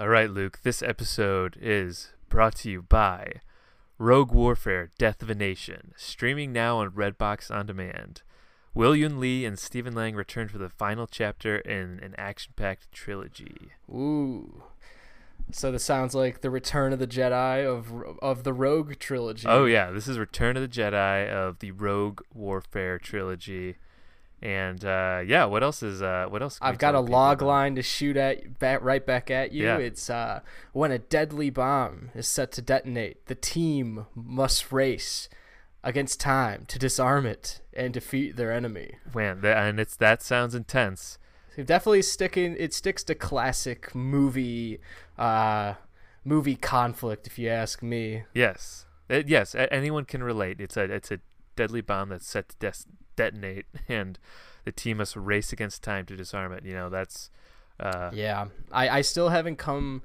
All right, Luke, this episode is brought to you by Rogue Warfare Death of a Nation, streaming now on Redbox On Demand. William Lee and Stephen Lang return for the final chapter in an action packed trilogy. Ooh. So this sounds like the Return of the Jedi of of the Rogue trilogy. Oh, yeah, this is Return of the Jedi of the Rogue Warfare trilogy. And uh, yeah, what else is uh, what else? can I've got a log about? line to shoot at back, right back at you. Yeah. It's uh, when a deadly bomb is set to detonate, the team must race against time to disarm it and defeat their enemy. Man, that, and it's that sounds intense. So definitely sticking. It sticks to classic movie, uh, movie conflict, if you ask me. Yes, It- yes, anyone can relate. It's a it's a deadly bomb that's set to des- detonate, and the team must race against time to disarm it. You know, that's uh, Yeah, I, I still haven't come.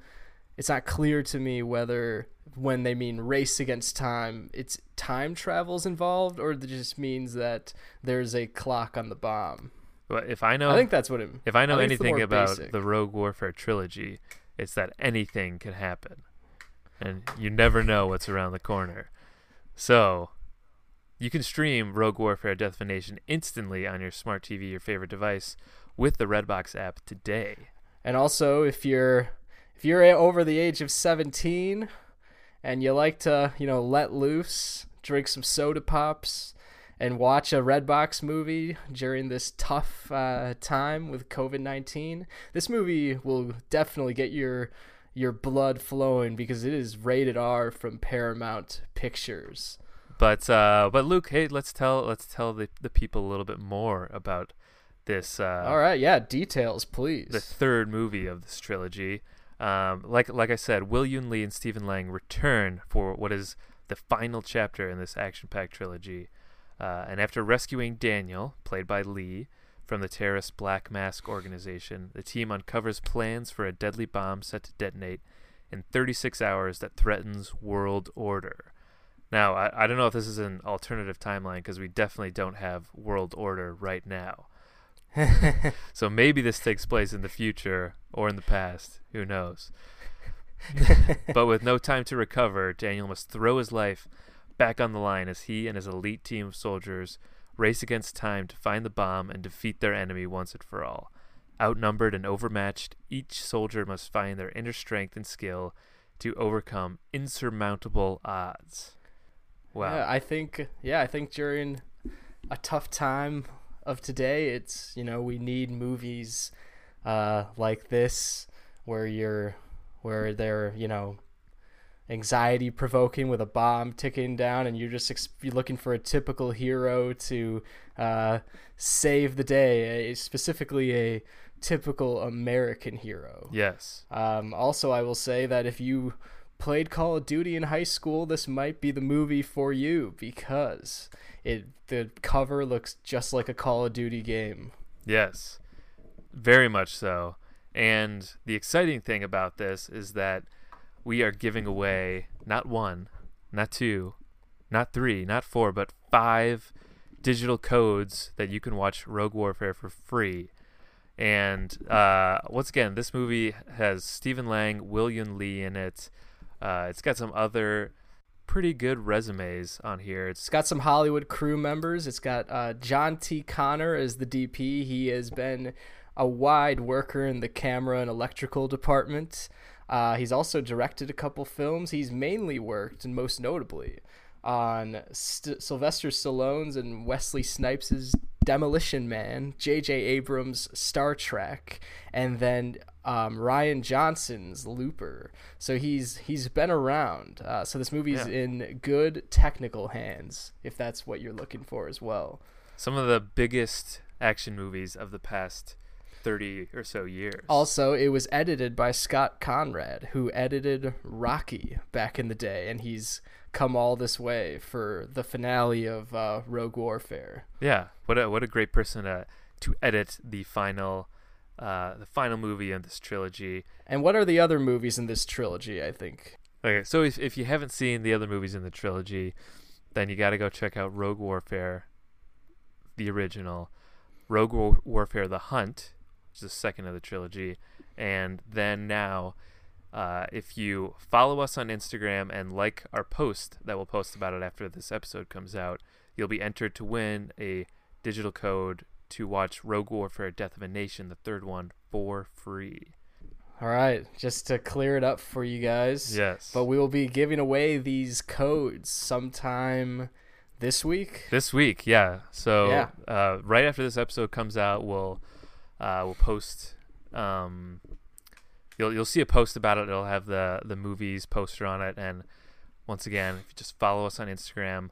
It's not clear to me whether when they mean race against time, it's time travels involved, or it just means that there's a clock on the bomb. but if I know I think that's what it. if I know it's the anything about basic. the Rogue Warfare trilogy, it's that anything can happen, and you never know what's around the corner. So, you can stream Rogue Warfare: Death of a Nation instantly on your smart TV, your favorite device, with the Redbox app today. And also, if you're if you're over the age of 17 and you like to, you know, let loose, drink some soda pops, and watch a Redbox movie during this tough uh, time with COVID 19, this movie will definitely get your your blood flowing because it is rated R from Paramount Pictures. But uh, but Luke, hey, let's tell let's tell the, the people a little bit more about this. Uh, All right, yeah, details, please. the third movie of this trilogy. Um, like like I said, Will William Lee and Stephen Lang return for what is the final chapter in this action-packed trilogy. Uh, and after rescuing Daniel, played by Lee, from the terrorist Black Mask organization, the team uncovers plans for a deadly bomb set to detonate in 36 hours that threatens world order. Now, I, I don't know if this is an alternative timeline because we definitely don't have world order right now. So maybe this takes place in the future or in the past. Who knows? but with no time to recover, Daniel must throw his life back on the line as he and his elite team of soldiers race against time to find the bomb and defeat their enemy once and for all. Outnumbered and overmatched, each soldier must find their inner strength and skill to overcome insurmountable odds. Wow. Yeah, I think yeah, I think during a tough time of today, it's you know we need movies uh, like this where you're where they're you know anxiety provoking with a bomb ticking down and you're just ex- you're looking for a typical hero to uh, save the day, a, specifically a typical American hero. yes. Um, also, I will say that if you played Call of Duty in high school, this might be the movie for you because it the cover looks just like a Call of Duty game. Yes, very much so. And the exciting thing about this is that we are giving away not one, not two, not three, not four, but five digital codes that you can watch Rogue Warfare for free. And uh, once again, this movie has Stephen Lang, William Lee in it. Uh, it's got some other pretty good resumes on here. It's It's got some Hollywood crew members. It's got uh, John T. Connor as the DP. He has been a wide worker in the camera and electrical department. Uh, he's also directed a couple films. He's mainly worked, and most notably, on St- Sylvester Stallone's and Wesley Snipes' Demolition Man, J.J. Abrams' Star Trek, and then um, Rian Johnson's Looper. So he's he's been around. Uh, so this movie's Yeah. in good technical hands, if that's what you're looking for as well. some of the biggest action movies of the past 30 or so years. Also, it was edited by Scott Conrad, who edited Rocky back in the day, and he's come all this way for the finale of uh, Rogue Warfare. Yeah, what a what a great person to to edit the final uh the final movie in this trilogy. And what are the other movies in this trilogy? I think. Okay, so if if you haven't seen the other movies in the trilogy, then you got to go check out Rogue Warfare, the original, Rogue War- Warfare: The Hunt, which is the second of the trilogy, and then now Uh, if you follow us on Instagram and like our post that we'll post about it after this episode comes out, you'll be entered to win a digital code to watch Rogue Warfare Death of a Nation, the third one, for free. All right, just to clear it up for you guys. Yes. But we will be giving away these codes sometime this week. This week, yeah. So Yeah. Uh, right after this episode comes out, we'll uh, we'll post. Um, you'll you'll see a post about it. It'll have the the movies poster on it, and once again, if you just follow us on Instagram,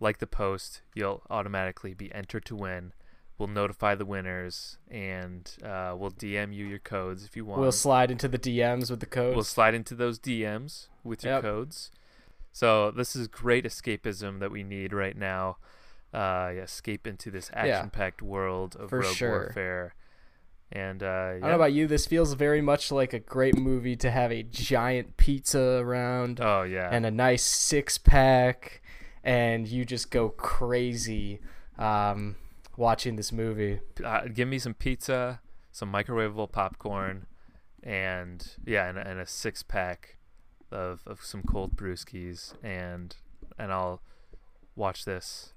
like the post, you'll automatically be entered to win. We'll notify the winners, and uh, we'll DM you your codes if you want. We'll slide into the DMs with the codes. We'll slide into those DMs with your Yep. codes. So this is great escapism that we need right now. Uh, escape into this action-packed world of For Rogue sure. Warfare. And uh, I don't know about you. This feels very much like a great movie to have a giant pizza around oh yeah, and a nice six pack, and you just go crazy um, watching this movie. uh, give me some pizza, some microwavable popcorn, and yeah, and, and a six-pack of, of some cold brewskis, and and I'll watch this,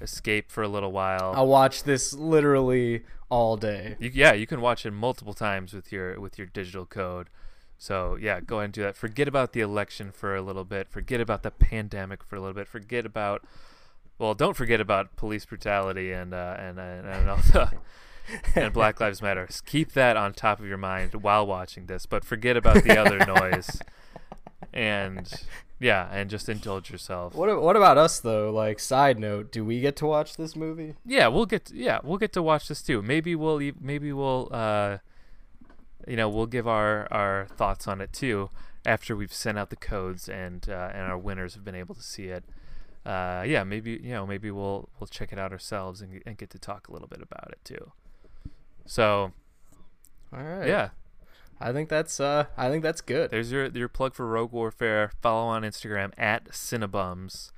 escape for a little while. I'll watch this literally all day. You, yeah, you can watch it multiple times with your with your digital code. So yeah, go ahead and do that. Forget about the election for a little bit. Forget about the pandemic for a little bit. Forget about well, don't forget about police brutality and uh, and and, and also and Black Lives Matter. Keep that on top of your mind while watching this, but forget about the other noise. And yeah, and just indulge yourself. What What about us though? Like, side note, do we get to watch this movie? yeah we'll get to, yeah we'll get to watch this too maybe we'll maybe we'll uh you know we'll give our our thoughts on it too after we've sent out the codes and uh, and our winners have been able to see it uh yeah maybe you know maybe we'll we'll check it out ourselves and, and get to talk a little bit about it too so All right. yeah I think that's uh, I think that's good. there's your your plug for rogue warfare follow on instagram at cinebums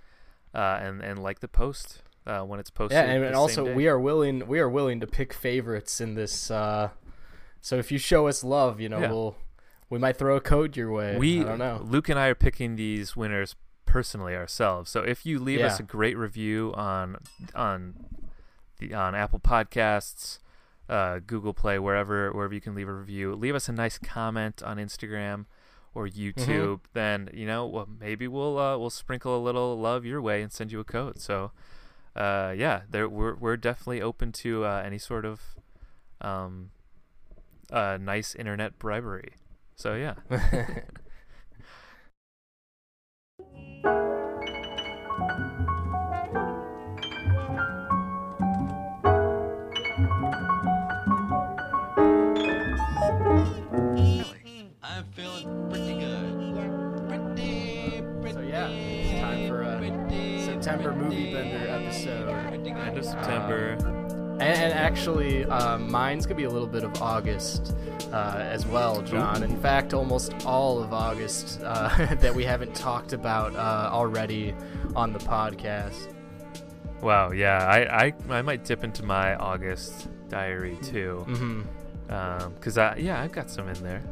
uh and and like the post uh when it's posted Yeah, and, and also we are willing we are willing to pick favorites in this. Uh, so if you show us love, you know, Yeah. we'll we might throw a code your way. we I don't know. Luke and I are picking these winners personally ourselves. So if you leave us a great review on on the on Apple Podcasts, uh, Google Play, wherever wherever you can leave a review, leave us a nice comment on Instagram or YouTube. Then you know, well, maybe we'll uh, we'll sprinkle a little love your way and send you a code. So uh, yeah, there we're we're definitely open to uh, any sort of um, uh, nice internet bribery. So yeah. September movie bender episode. End of September. And, and actually, um, mine's gonna be a little bit of August uh, as well, John. In fact, almost all of August uh, that we haven't talked about uh, already on the podcast. Wow, yeah, I, I I might dip into my August diary too, hmm um, cause I yeah I've got some in there.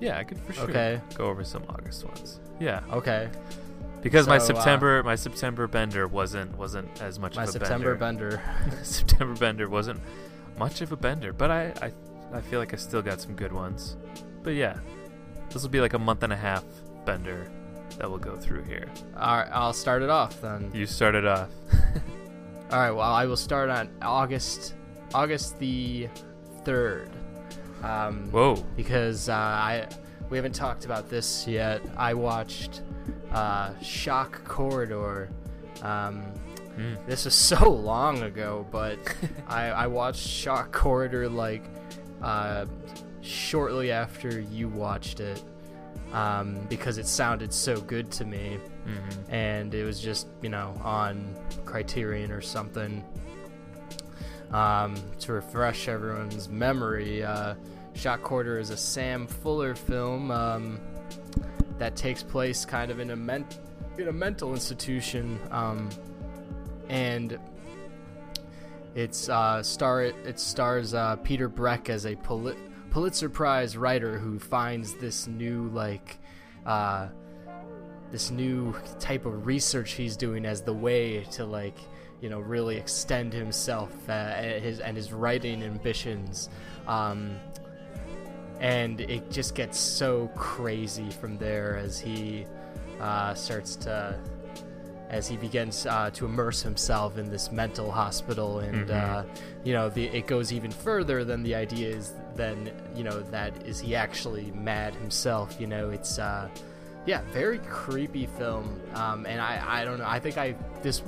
Yeah, I could for sure Okay. go over some August ones. Yeah, Okay. Because my So, uh, September my September bender wasn't wasn't as much My of a September bender. bender. September bender wasn't much of a bender, but I, I I feel like I still got some good ones. But yeah, this will be like a month and a half bender that we'll go through here. All right, I'll start it off then. You started off. All right, well, I will start on August, August the third. Um, Whoa. because uh, I we haven't talked about this yet. I watched uh, Shock Corridor. Um, Mm. this was so long ago, but I, I watched Shock Corridor like uh, shortly after you watched it um, because it sounded so good to me, hmm and it was just you know on Criterion or something. Um, to refresh everyone's memory, uh, Shock Corridor is a Sam Fuller film um, that takes place kind of in a in a mental institution, um, and it's uh, star it stars uh, Peter Breck as a poli- Pulitzer Prize writer who finds this new like uh, this new type of research he's doing as the way to like you know really extend himself uh, his and his writing ambitions. Um, and it just gets so crazy from there as he uh, starts to as he begins uh, to immerse himself in this mental hospital. And uh, you know the, it goes even further than the idea is then you know that is he actually mad himself you know? It's uh, yeah very creepy film. Um, and I, I don't know. I think i this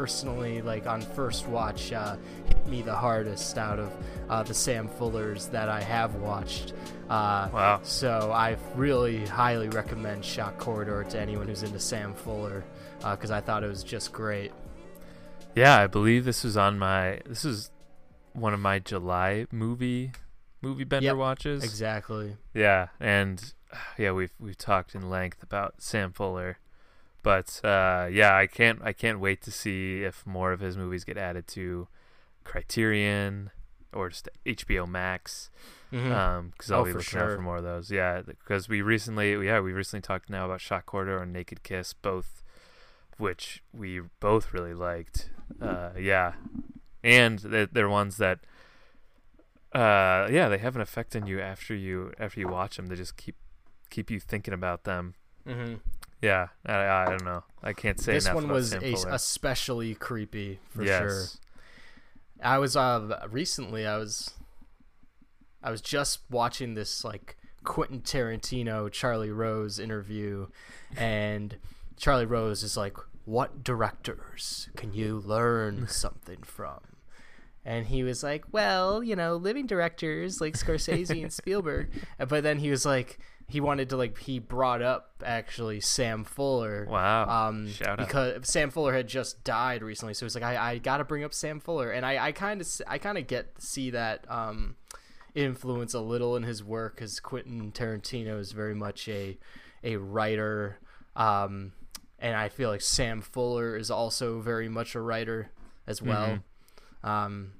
personally like on first watch uh, hit me the hardest out of uh, the sam fullers that i have watched uh, Wow. so i really highly recommend shock corridor to anyone who's into sam fuller because i thought it was just great Yeah, I believe this was on my. This is one of my July movie movie bender Yep, watches. exactly Yeah, and uh, yeah, we've we've talked in length about Sam Fuller, but uh, yeah, I can't I can't wait to see if more of his movies get added to Criterion or just HBO Max. Mhm. Um, because I'll Oh, be looking out sure. for more of those. Yeah, because we recently, yeah, we recently talked now about Shock Corridor and Naked Kiss, both, which we both really liked. Uh, yeah, and they're, they're ones that, uh, yeah, they have an effect on you after you after you watch them. They just keep keep you thinking about them. Mhm. Yeah, I, I don't know. I can't say this one was a, especially creepy for yes. sure I was uh recently I was I was just watching this like Quentin Tarantino Charlie Rose interview and Charlie Rose is like what directors can you learn something from and he was like well you know living directors like Scorsese and Spielberg but then he was like he wanted to like he brought up actually Sam Fuller Wow. um, Shout out. because Sam Fuller had just died recently, so he's like I, I got to bring up Sam Fuller, and I, I kind of I kind of get see that um, influence a little in his work because Quentin Tarantino is very much a a writer, um, and I feel like Sam Fuller is also very much a writer as well. Um,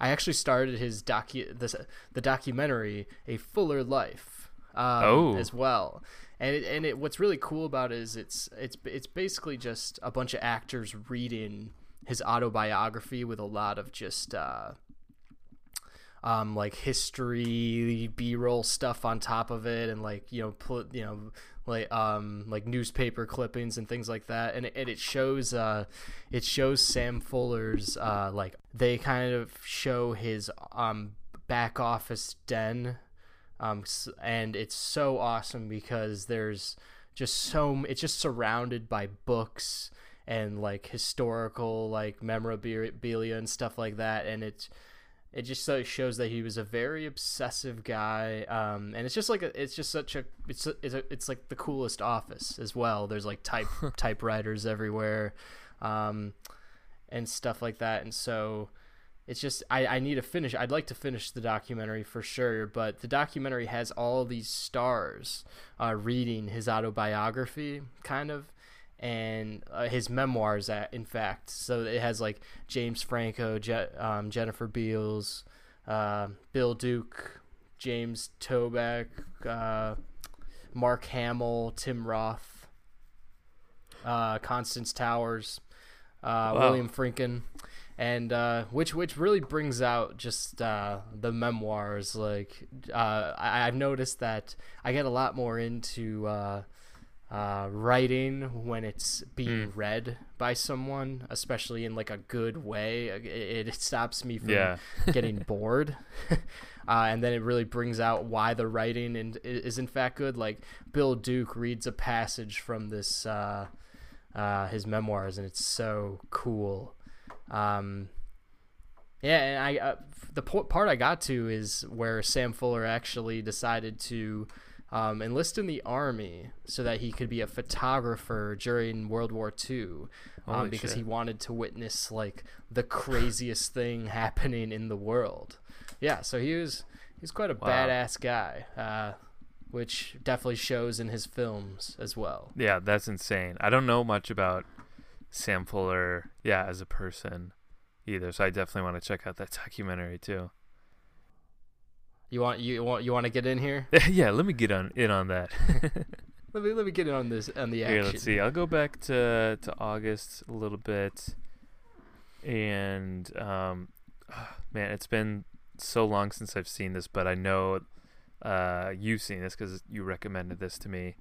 I actually started his docu this the documentary A Fuller Life um, Oh. as well. And it, and it, what's really cool about it is it's it's it's basically just a bunch of actors reading his autobiography with a lot of just uh, um, like history b-roll stuff on top of it and like you know put you know like um like newspaper clippings and things like that and it, and it shows uh it shows sam fuller's uh like they kind of show his um back office den um and it's so awesome because there's just so it's just surrounded by books and like historical like memorabilia and stuff like that. And it's it just so shows that he was a very obsessive guy um, and it's just like a, it's just such a it's a, it's, a, it's like the coolest office as well. There's like type typewriters everywhere um, and stuff like that. And so it's just I, I need to finish i'd like to finish the documentary for sure but the documentary has all these stars uh, reading his autobiography kind of and uh, his memoirs in fact so it has like james franco Je- um, jennifer beals uh, bill duke james toback uh, mark hamill tim roth uh, constance towers uh, Wow. william Friedkin, and uh, which which really brings out just uh, the memoirs. Like uh, I, I've noticed that I get a lot more into uh, uh, writing when it's being Hmm. read by someone, especially in like a good way. It, it stops me from Yeah. getting bored. uh, and then it really brings out why the writing and is in fact good. Like Bill Duke reads a passage from this uh, uh, his memoirs, and it's so cool. Um, yeah, and I uh, the po- part I got to is where Sam Fuller actually decided to um, enlist in the army so that he could be a photographer during World War II, um, because shit. he wanted to witness like the craziest thing happening in the world. Yeah, so he was he's quite a Wow. badass guy, uh, which definitely shows in his films as well. Yeah, that's insane. I don't know much about Sam Fuller, yeah, as a person either. So I definitely want to check out that documentary too. You want you want you want to get in here? yeah, let me get on in on that. Let me let me get in on this on the action. Here, let's see. I'll go back to to August a little bit, and um, man, it's been so long since I've seen this, but I know uh, you've seen this because you recommended this to me.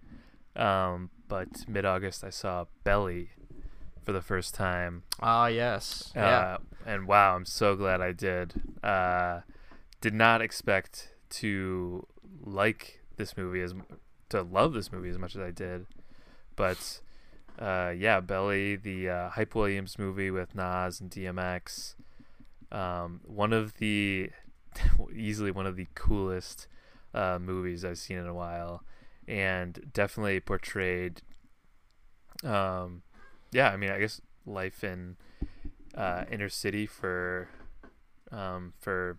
Um, but mid August, I saw Belly for the first time. Ah, yes. Uh, yeah. And wow, I'm so glad I did. Uh, did not expect to like this movie as to love this movie as much as I did, but uh, yeah, Belly, the uh, Hype Williams movie with Nas and DMX, um, one of the easily one of the coolest uh, movies I've seen in a while, and definitely portrayed. Um, yeah, I mean, I guess life in uh, inner city for um, for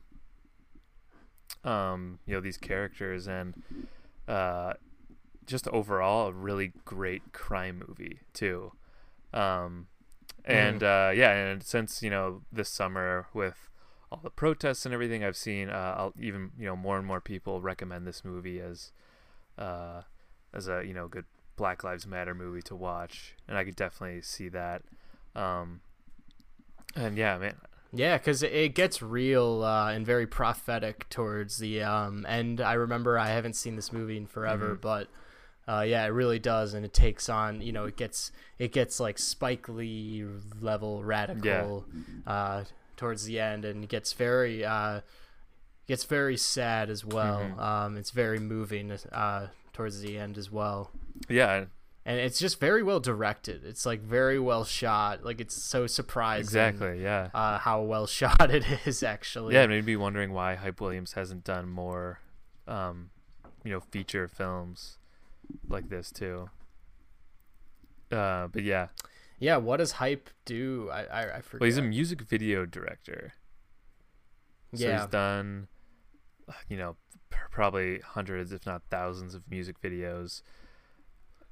um, you know these characters and uh, just overall a really great crime movie too. Um, and uh, yeah, and since you know this summer with all the protests and everything I've seen, uh, I'll even you know more and more people recommend this movie as uh, as a you know good Black Lives Matter movie to watch, and I could definitely see that. Um, and yeah, man, Yeah, because it gets real uh, and very prophetic towards the um, end. I remember I haven't seen this movie in forever, Mhm. but uh, yeah, it really does, and it takes on you know it gets it gets like Spike Lee level radical uh, towards the end, and it gets very uh, gets very sad as well. Mhm. Um, it's very moving uh, towards the end as well yeah, and it's just very well directed. It's like very well shot. Like it's so surprising. exactly, yeah. Uh, how well shot it is actually. Yeah, it made me wondering why Hype Williams hasn't done more, um, you know, feature films like this too. Uh, but yeah, Yeah. What does hype do? I I, I forget. well, he's a music video director. So yeah. he's done, you know, probably hundreds, if not thousands, of music videos.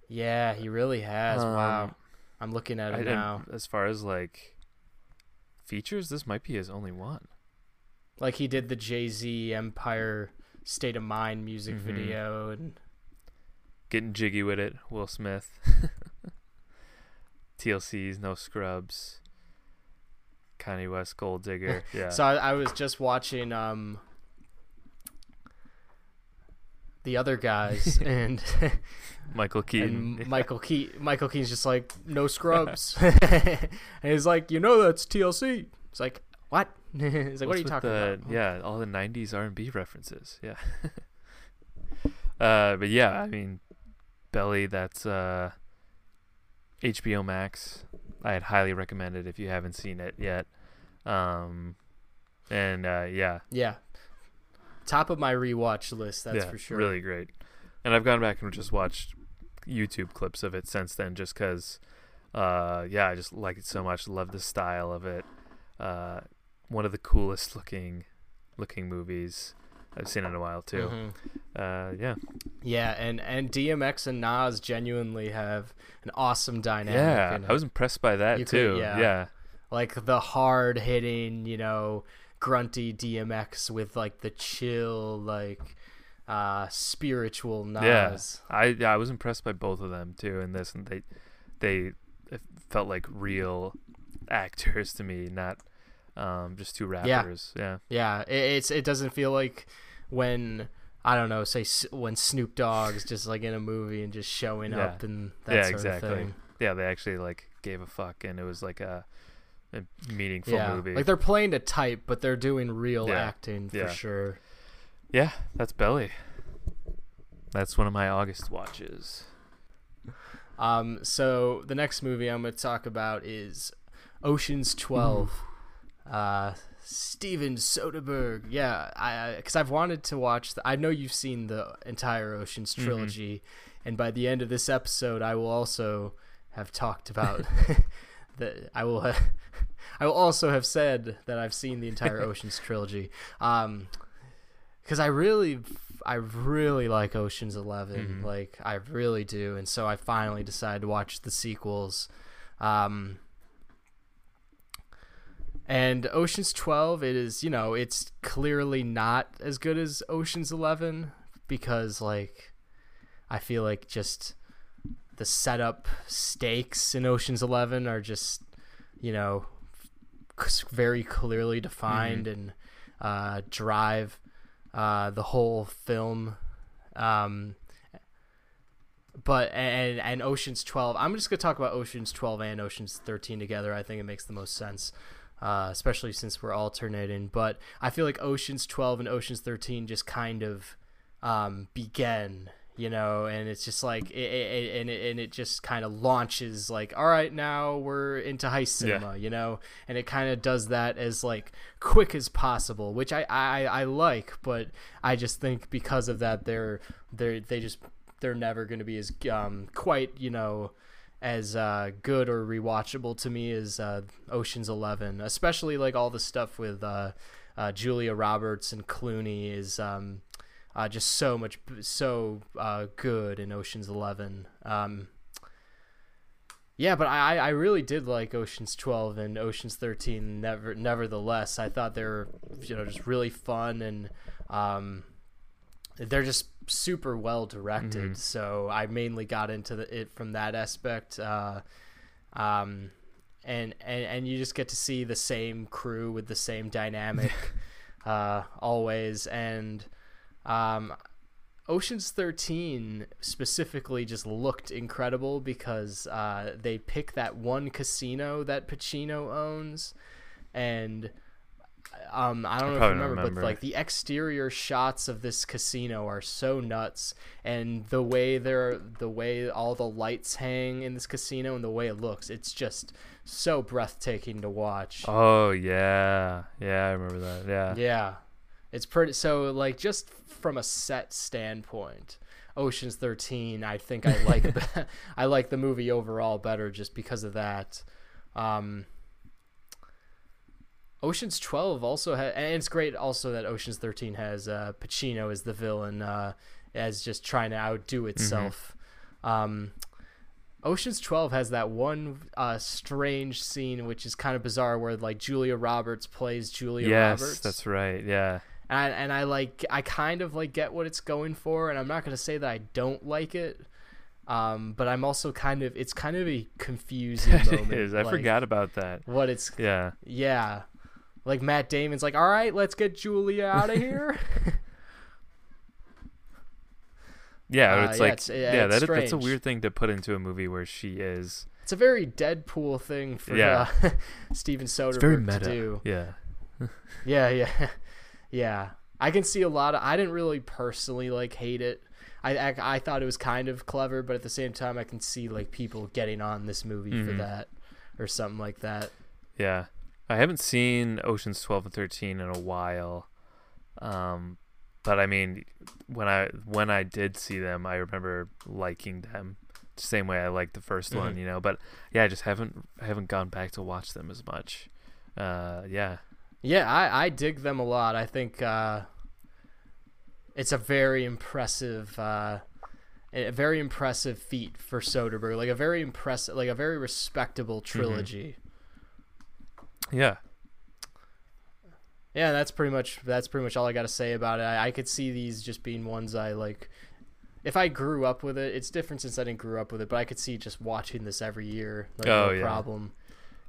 yeah. He really has. wow. Um, I'm looking at it now. as far as like features, this might be his only one. Like he did the Jay Z Empire State of Mind music Mhm. video, and Getting jiggy with it, Will Smith. TLC's No Scrubs. Kanye West, Gold Digger. Yeah. so I, I was just watching um the other guys and. Michael Keaton. And Michael Key Michael Keaton's just like no scrubs, and he's like, you know that's TLC. It's like what? he's like, what are you talking the, about? Yeah, all the '90s R&B references. Yeah. uh, but yeah, I mean, Belly. That's uh, HBO Max. I'd highly recommend it if you haven't seen it yet. Um, and uh, yeah, Yeah, top of my rewatch list. That's yeah, for sure. really great. And I've gone back and just watched YouTube clips of it since then, just because, uh, yeah, I just like it so much. Love the style of it. Uh, one of the coolest looking, looking movies I've seen in a while too. Mhm. Uh, yeah, Yeah, and and DMX and Nas genuinely have an awesome dynamic. yeah, I was impressed by that You could- too. yeah. yeah, like the hard hitting, you know, grunty DMX with like the chill, like uh spiritual Yeah. I yeah, I was impressed by both of them too in this, and they they felt like real actors to me, not um, just two rappers. Yeah, Yeah, it, it's it doesn't feel like when I don't know, say when Snoop Dogg's just like in a movie and just showing Yeah. up and that Yeah, sort exactly. of thing. yeah, they actually like gave a fuck, and it was like a meaningful yeah, movie. like they're playing to type, but they're doing real Yeah. acting for Yeah. sure. yeah, that's Belly. That's one of my August watches. Um, so the next movie I'm going to talk about is Ocean's Twelve. Uh, Steven Soderbergh. Yeah, I because I've wanted to watch. The, I know you've seen the entire Ocean's Mhm. trilogy, and by the end of this episode, I will also have talked about the. I will. I will also have said that I've seen the entire Ocean's trilogy. Um, because I really, I really like Ocean's 11 Mhm. Like I really do, and so I finally decided to watch the sequels. Um, And Ocean's 12, it is, you know, it's clearly not as good as Ocean's 11 because, like, I feel like just the setup stakes in Ocean's 11 are just, you know, very clearly defined and uh, drive uh, the whole film. Um, but and and Ocean's 12. I'm just gonna talk about Ocean's 12 and Ocean's 13 together. I think it makes the most sense, uh, especially since we're alternating. But I feel like Ocean's 12 and Ocean's 13 just kind of um, begin, you know, and it's just like it, it, and it, and it just kind of launches like, all right, now we're into heist cinema, you know, and it kind of does that as like quick as possible, which I, I I like, but I just think because of that, they're they're they just they're never going to be as um, quite you know as uh, good or rewatchable to me as uh, Ocean's Eleven, especially like all the stuff with uh, uh, Julia Roberts and Clooney is um, uh, just so much so uh, good in Ocean's Eleven. Um, yeah, but I, I really did like Ocean's Twelve and Ocean's Thirteen. Never, nevertheless, I thought they were you know just really fun and um, they're just super well directed. Mhm. So I mainly got into the, it from that aspect. Uh, um, and, and and you just get to see the same crew with the same dynamic uh, always. And um, Ocean's Thirteen specifically just looked incredible because uh, they pick that one casino that Pacino owns, and um, I don't know if you remember, remember. but like the exterior shots of this casino are so nuts, and the way they're the way all the lights hang in this casino and the way it looks, it's just so breathtaking to watch. Oh yeah, yeah, I remember that. Yeah, Yeah, it's pretty. So like just from a set standpoint, Ocean's Thirteen, I think I like the, I like the movie overall better just because of that. Um, Ocean's Twelve also has, and it's great also that Ocean's Thirteen has uh, Pacino as the villain, uh, as just trying to outdo itself. Um, Ocean's Twelve has that one uh, strange scene, which is kind of bizarre, where like Julia Roberts plays Julia yes, Roberts. that's right. Yeah, and I, and I like I kind of like get what it's going for, and I'm not gonna say that I don't like it, um, but I'm also kind of it's kind of a confusing moment. is. I like, forgot about that. what it's Yeah, yeah, like Matt Damon's like, all right, let's get Julia out of here. yeah. Uh, it's yeah, like it's- yeah, yeah, it's that, that's a weird thing to put into a movie where she is. it's a very Deadpool thing for Yeah. uh, Steven Soderbergh It's very to meta. do. Yeah, Yeah, yeah, yeah. I can see a lot of. I didn't really personally like hate it. I, I I thought it was kind of clever, but at the same time, I can see like people getting on this movie for Mhm. that or something like that. yeah. I haven't seen Ocean's Twelve and Thirteen in a while, um, but I mean, when I when I did see them, I remember liking them the same way I liked the 1st one, Mhm. you know. But yeah, I just haven't haven't gone back to watch them as much. Uh, yeah, Yeah, I I dig them a lot. I think uh, it's a very impressive. Uh, a very impressive feat for Soderbergh, like a very impressive, like a very respectable trilogy. yeah, Yeah, that's pretty much that's pretty much all I got to say about it. I, I could see these just being ones I like. If I grew up with it, it's different since I didn't grow up with it, but I could see just watching this every year, like Oh, no yeah. problem.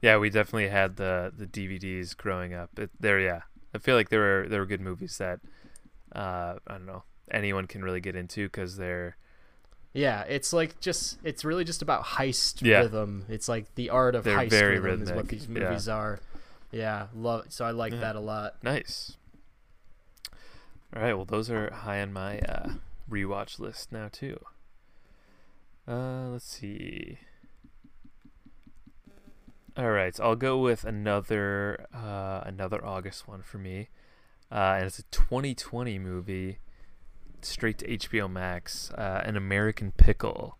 Yeah. We definitely had the the DVDs growing up. It, there, yeah. I feel like there were there were good movies that uh, I don't know anyone can really get into because they're Yeah, it's like just it's really just about heist Yeah. rhythm. It's like the art of They're heist very rhythm is what rhythmic, these yeah. movies are. Yeah, love. So I like Yeah. that a lot. Nice. All right, well, those are high on my uh, rewatch list now too. Uh, let's see. All right, so I'll go with another uh, another August one for me, uh, and it's a 2020 movie, straight to HBO Max. Uh, An American Pickle.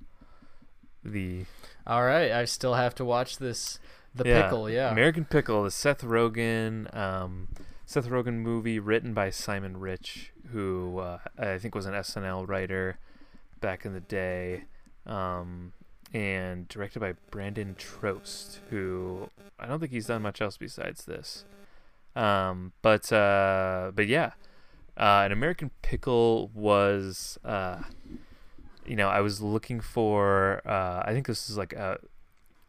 The All right, I still have to watch this. The Yeah, pickle, yeah. American Pickle, the Seth Rogen, um, Seth Rogen movie written by Simon Rich, who uh, I think was an SNL writer back in the day, um, and directed by Brandon Trost, who I don't think he's done much else besides this. Um, but uh, but yeah, uh, an American Pickle was, uh, you know, I was looking for. Uh, I think this is like a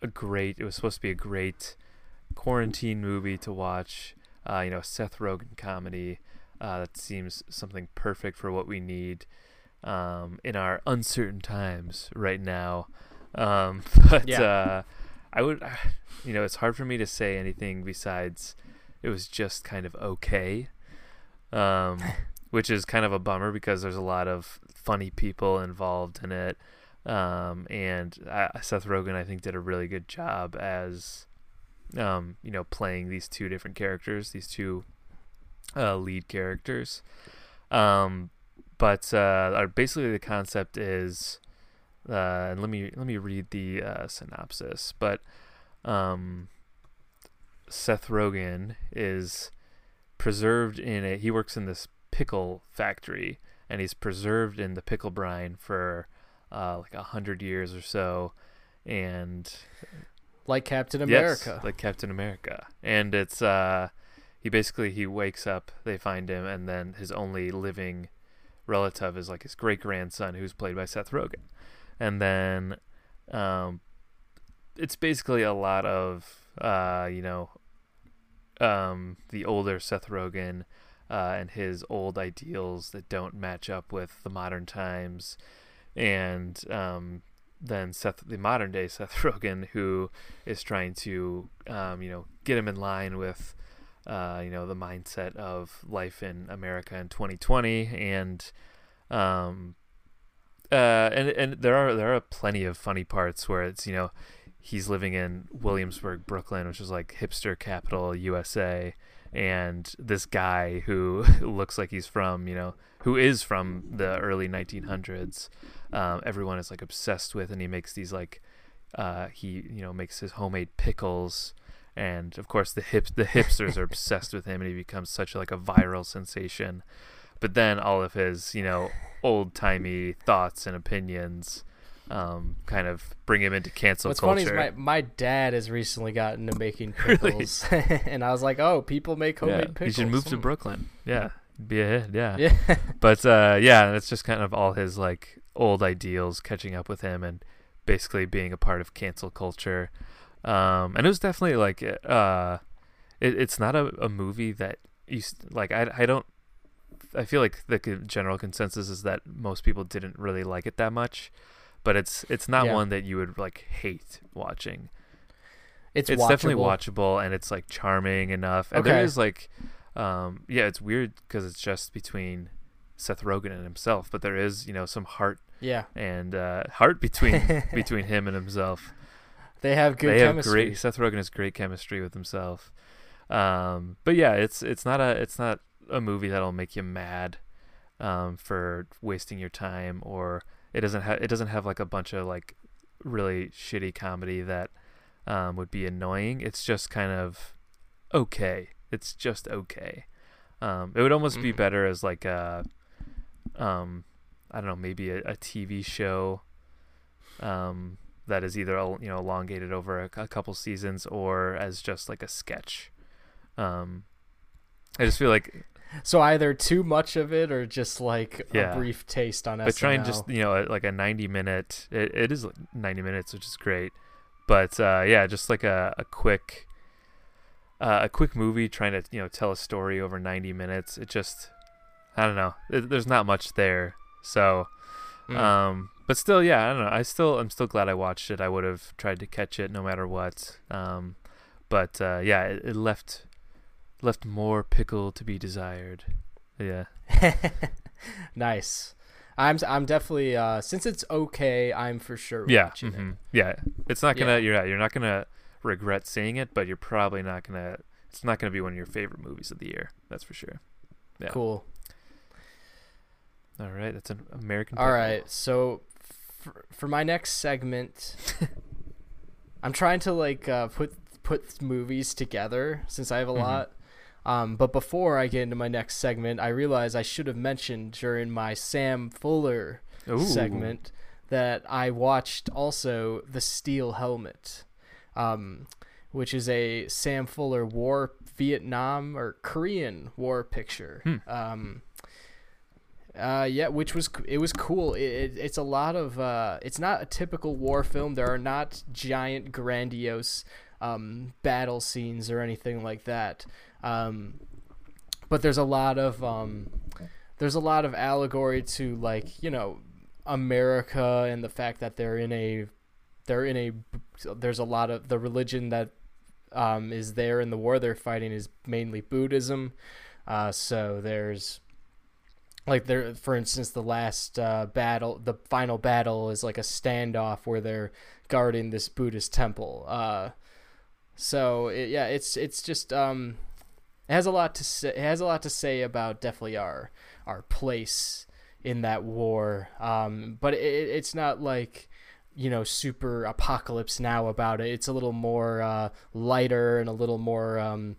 a great. It was supposed to be a great quarantine movie to watch. Uh, you know, Seth Rogen comedy. Uh, that seems something perfect for what we need um, in our uncertain times right now. Um, but Yeah. uh, I would, you know, it's hard for me to say anything besides it was just kind of okay, um, which is kind of a bummer because there's a lot of funny people involved in it. Um, and Seth Rogen, I think, did a really good job as, um, you know, playing these two different characters, these two uh, lead characters. Um, but uh, uh, basically, the concept is, uh, and let me let me read the uh, synopsis. But um, Seth Rogen is preserved in a. He works in this pickle factory, and he's preserved in the pickle brine for uh, like a hundred years or so, and Like Captain Yes, America. like Captain America. And it's uh he basically he wakes up, they find him and then his only living relative is like his great grandson who's played by Seth Rogen. And then um it's basically a lot of uh you know um the older Seth Rogen uh and his old ideals that don't match up with the modern times. And um then Seth, the modern day Seth Rogen, who is trying to, um, you know, get him in line with, uh, you know, the mindset of life in America in 2020, and, um, uh, and and there are there are plenty of funny parts where it's you know, he's living in Williamsburg, Brooklyn, which is like hipster capital USA, and this guy who looks like he's from you know who is from the early 1900s um, everyone is like obsessed with and he makes these like uh, he you know makes his homemade pickles. And of course the hip the hipsters are obsessed with him and he becomes such like a viral sensation but then all of his you know old timey thoughts and opinions um, kind of bring him into cancel What's culture funny is my, my dad has recently gotten into making Really? and I was like, "Oh, people make homemade yeah, pickles." he should move to. Brooklyn yeah be a hit yeah Yeah, but uh, yeah, it's just kind of all his like old ideals catching up with him and basically being a part of cancel culture. Um, and it was definitely like uh, it, it's not a, a movie that you like. I I don't. I feel like the general consensus is that most people didn't really like it that much, but it's it's not Yeah. one that you would like hate watching it's, it's definitely watchable. watchable and it's like charming enough. And there Okay. is like, um, yeah, it's weird because it's just between Seth Rogen and himself, but there is you know some heart Yeah, and uh, heart between between him and himself. they have good they have chemistry. great. Seth Rogen has great chemistry with himself. Um, but yeah, it's it's not a it's not a movie that'll make you mad um, for wasting your time, or it doesn't have it doesn't have like a bunch of like really shitty comedy that um, would be annoying. It's just kind of okay. It's just okay. Um, it would almost be Mhm. better as like a, um, I don't know, maybe a, a TV show, um, that is either you know elongated over a, a couple seasons or as just like a sketch. Um, I just feel like So either too much of it or just like Yeah. a brief taste on but try and SNL. just you know like a 90 minute it, it is 90 minutes which is great. But uh, yeah just like a, a quick uh, a quick movie trying to you know tell a story over 90 minutes. It just i don't know. It, there's not much there. So Mm. um but still yeah i don't know. I still i'm still glad i watched it. I would have tried to catch it no matter what. Um but uh yeah it, it left left more pickle to be desired yeah nice. I'm I'm definitely uh since it's okay, I'm for sure yeah mhm, it. yeah it's not gonna Yeah. you're you're not gonna regret seeing it but you're probably not gonna it's not gonna be one of your favorite movies of the year that's for sure Yeah. Cool. all right that's an american All right, right. So for, for my next segment, I'm trying to like uh, put put movies together since I have a Mhm. lot. Um, but before I get into my next segment, I realize I should have mentioned during my Sam Fuller Ooh. segment that I watched also The Steel Helmet, um, which is a Sam Fuller war Vietnam or Korean war picture. Hmm. Um, uh, yeah, which was it was cool. It, it, it's a lot of uh, it's not a typical war film. There are not giant, grandiose um, battle scenes or anything like that. Um, but there's a lot of um, there's a lot of allegory to like you know America and the fact that they're in a they're in a there's a lot of the religion that um, is there in the war they're fighting is mainly Buddhism. Uh, so there's like there for instance the last uh, battle the final battle is like a standoff where they're guarding this Buddhist temple. Uh, so it, yeah, it's it's just um, it has a lot to say. It has a lot to say about definitely our our place in that war. Um, but it, it's not like you know super apocalypse now about it. It's a little more uh, lighter and a little more um,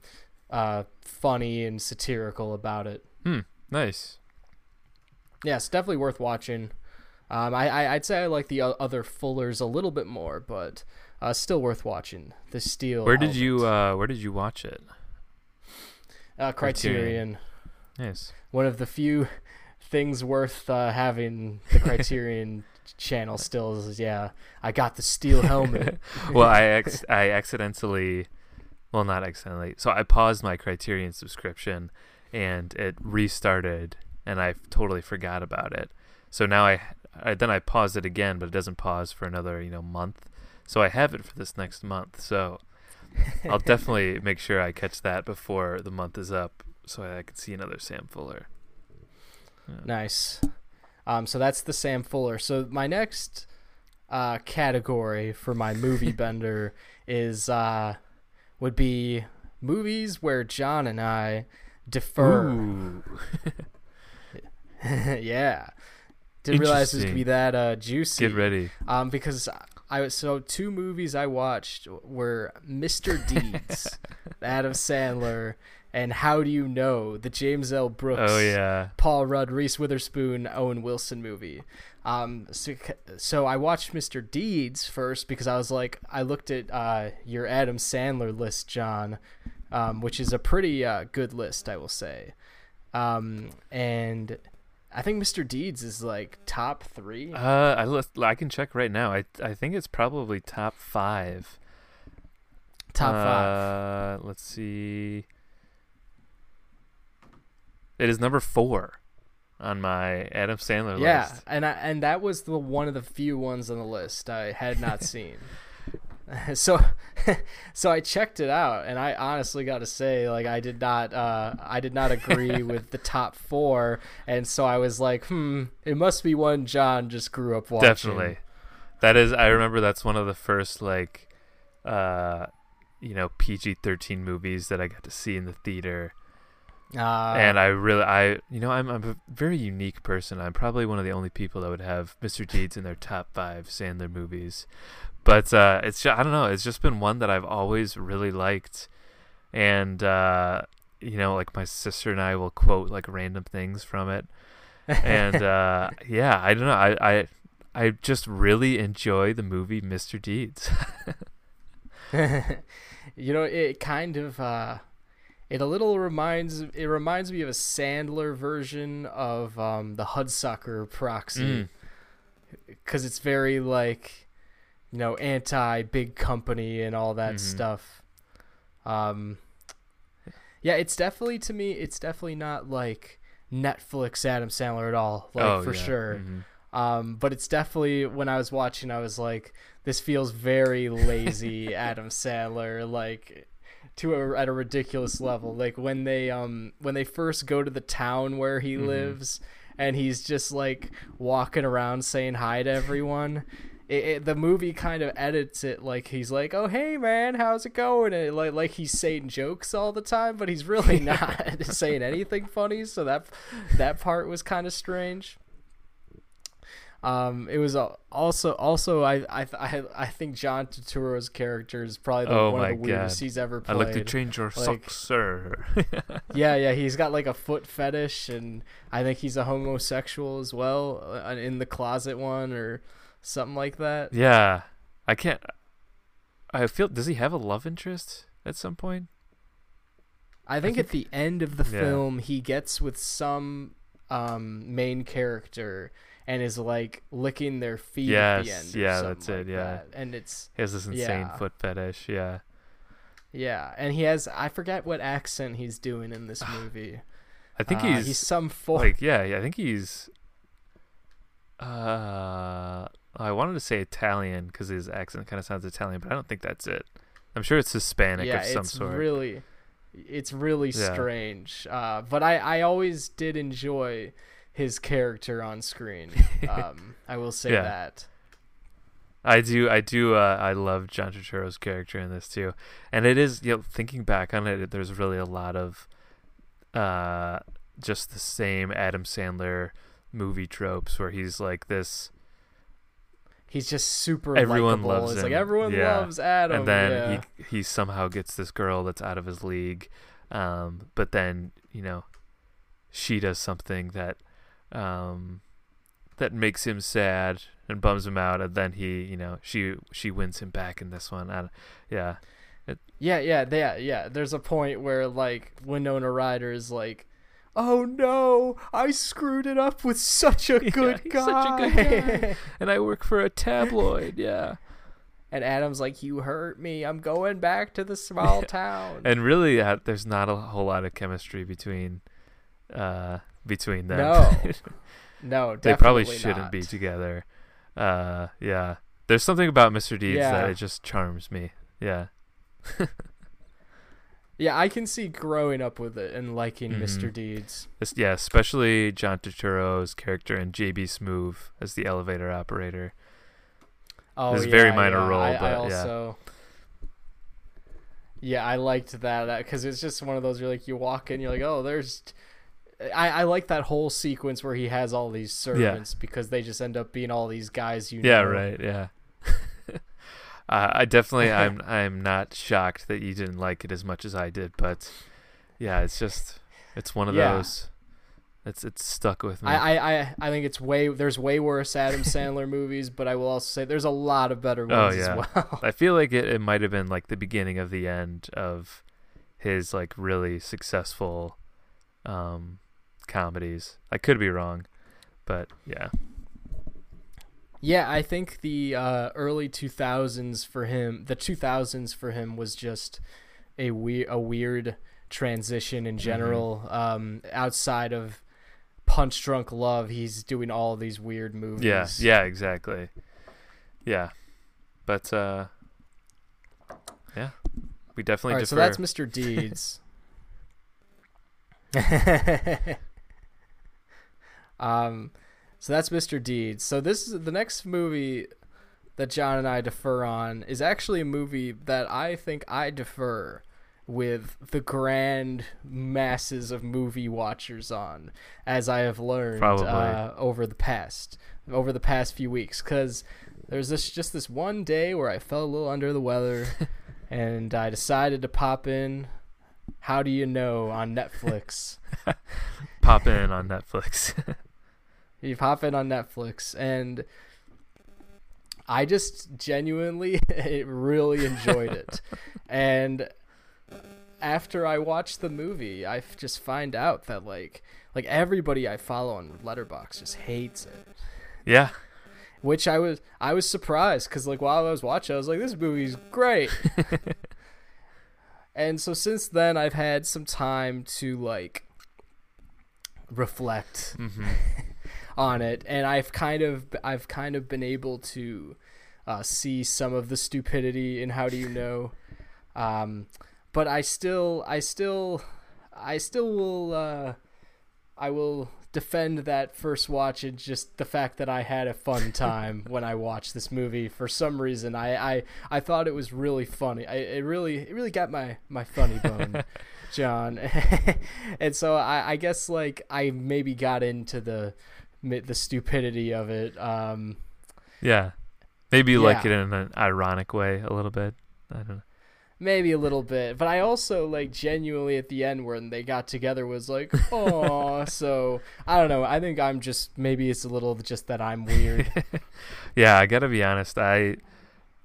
uh, funny and satirical about it. Hmm. Nice. Yeah, it's definitely worth watching. Um, I, I I'd say I like the other Fullers a little bit more, but uh, still worth watching. The Steel. Where did you uh where did you watch it? Uh, Criterion. Nice. One of the few things worth uh, having the Criterion channel still is yeah. I got the steel helmet. well, I ex- I accidentally, well, not accidentally. So I paused my Criterion subscription, and it restarted, and I totally forgot about it. So now I, I then I paused it again, but it doesn't pause for another you know month. So I have it for this next month. So I'll definitely make sure I catch that before the month is up, so I can see another Sam Fuller. Yeah. Nice. Um, so that's the Sam Fuller. So my next uh, category for my movie bender is uh, would be movies where John and I defer. Yeah. Didn't realize it was gonna be that uh, juicy. Get ready. Um, because I was so two movies I watched were Mr. Deeds, Adam Sandler, and How Do You Know, the James L. Brooks. Oh yeah. Paul Rudd, Reese Witherspoon, Owen Wilson movie. Um, so, so I watched Mr. Deeds first because I was like, I looked at uh, your Adam Sandler list, John, um, which is a pretty uh, good list, I will say. Um, and I think Mr. Deeds is like top three. Uh, I list, I can check right now. I I think it's probably top five. top five. Uh, let's see. It is number four on my Adam Sandler Yeah, list. Yeah, and I, and that was the one of the few ones on the list I had not seen. so so I checked it out and I honestly got to say like I did not uh I did not agree with the top 4 and so I was like, "Hmm, it must be one John just grew up watching." Definitely. That is. I remember that's one of the first like, uh, you know, PG thirteen movies that I got to see in the theater. Uh, and I really, I, you know, I'm, I'm a very unique person. I'm probably one of the only people that would have Mr. Deeds in their top five Sandler movies. But uh, it's, I don't know, it's just been one that I've always really liked, and uh, you know, like my sister and I will quote like random things from it, and uh, yeah, I don't know, I, I, I just really enjoy the movie Mr. Deeds. you know, it kind of uh it a little reminds it reminds me of a Sandler version of um the Hudsucker proxy. Mm. because it's very like you know anti big company and all that Mhm. stuff um yeah it's definitely to me it's definitely not like netflix adam sandler at all like oh, for yeah. sure Mhm. um but it's definitely when i was watching i was like this feels very lazy adam sandler like to a, at a ridiculous level like when they um when they first go to the town where he Mhm. lives and he's just like walking around saying hi to everyone it, it, the movie kind of edits it like he's like oh hey man how's it going and like like he's saying jokes all the time but he's really not saying anything funny so that that part was kind of strange um, it was also also I I I, I think John Turturro's character is probably the, Oh one of the weirdest God. he's ever played. I like to change your Like- socks, sir. Yeah, yeah, he's got like a foot fetish, and I think he's a homosexual as well, uh, in the closet one or something like that. Yeah, I can't. I feel does he have a love interest at some point? I think at the end of the Yeah. film he gets with some um, main character and is like licking their feet at the end. yeah, that's it, yeah. that. and it's He has this insane Yeah. foot fetish. Yeah. yeah, and he has I forget what accent he's doing in this movie. I think Uh, he's, he's some for like yeah, yeah, I think he's uh I wanted to say Italian cuz his accent kind of sounds Italian, but I don't think that's it. I'm sure it's Hispanic yeah, of some it's sort. really it's really Yeah. strange. Uh, but I I always did enjoy his character on screen. Um, I will say Yeah. that. I do, I do, uh, I love John Turturro's character in this too, and it is, you know, thinking back on it, there's really a lot of, uh, just the same Adam Sandler movie tropes where he's like this, He's just super Everyone likable. loves It's like him. everyone Yeah. loves Adam. and then yeah. he he somehow gets this girl that's out of his league, um, but then you know, she does something that, um, that makes him sad and bums him out, and then he, you know, she she wins him back in this one. I, yeah. Yeah, yeah, yeah, yeah. There's a point where like Winona Ryder is like, "Oh no, I screwed it up with such a good he's guy." such a good guy. and I work for a tabloid, yeah. and Adam's like, "You hurt me. I'm going back to the small Yeah. town." And really, uh, there's not a whole lot of chemistry between, uh, between them. No, no, they probably shouldn't not. be together. Uh, yeah. There's something about Mr. Deeds that it just charms me. Yeah. Yeah, I can see growing up with it and liking Mhm. Mr. Deeds. Es- yeah, especially John Turturro's character and JB Smoove as the elevator operator. Oh, It's a yeah, very minor yeah. role, I, but I yeah. also, yeah. I liked that because it's just one of those. You're like, you walk in, you're like, oh, there's. I, I like that whole sequence where he has all these servants because they just end up being all these guys you Yeah, know. right. Yeah. uh, I definitely, I'm, I'm not shocked that you didn't like it as much as I did, but yeah, it's just, it's one of Yeah. those. It's, it's stuck with me. I, I, I, think it's way there's way worse Adam Sandler movies, but I will also say there's a lot of better Oh, ones yeah. as well. I feel like it, it might have been like the beginning of the end of his like really successful um comedies. I could be wrong, but yeah. Yeah, I think the uh, early 2000s for him, the 2000s for him was just a weird, a weird transition in general. Um, outside of Punch Drunk Love, he's doing all these weird movies. Yeah, yeah, exactly. Yeah. But uh yeah. We definitely All right, so that's Mr. Deeds. um, so that's Mr. Deeds. So this is the next movie that John and I defer on is actually a movie that I think I defer with the grand masses of movie watchers on, as I have learned uh, over the past over the past few weeks. Because there's this just this one day where I felt a little under the weather, and I decided to pop in. How do you know on Netflix? pop in on Netflix. you pop in on Netflix and I just genuinely really enjoyed it. and after I watched the movie, I just find out that like like everybody I follow on Letterboxd just hates it. yeah. Which I was I was surprised cuz like while I was watching I was like this movie's great. and so since then I've had some time to like reflect hmm on it and i've kind of i've kind of been able to uh, see some of the stupidity in how do you know. Um, but i still i still i still will uh, i will defend that first watch and just the fact that i had a fun time when i watched this movie. For some reason i i, I thought it was really funny. I, it really it really got my my funny bone John. and so I, I guess like I maybe got into the the stupidity of it. Um, Yeah. Maybe you like it in an ironic way a little bit. I don't know. maybe a little bit, but I also like genuinely at the end when they got together was like, oh. so I don't know. I think I'm just maybe it's a little just that I'm weird. yeah, I gotta be honest. I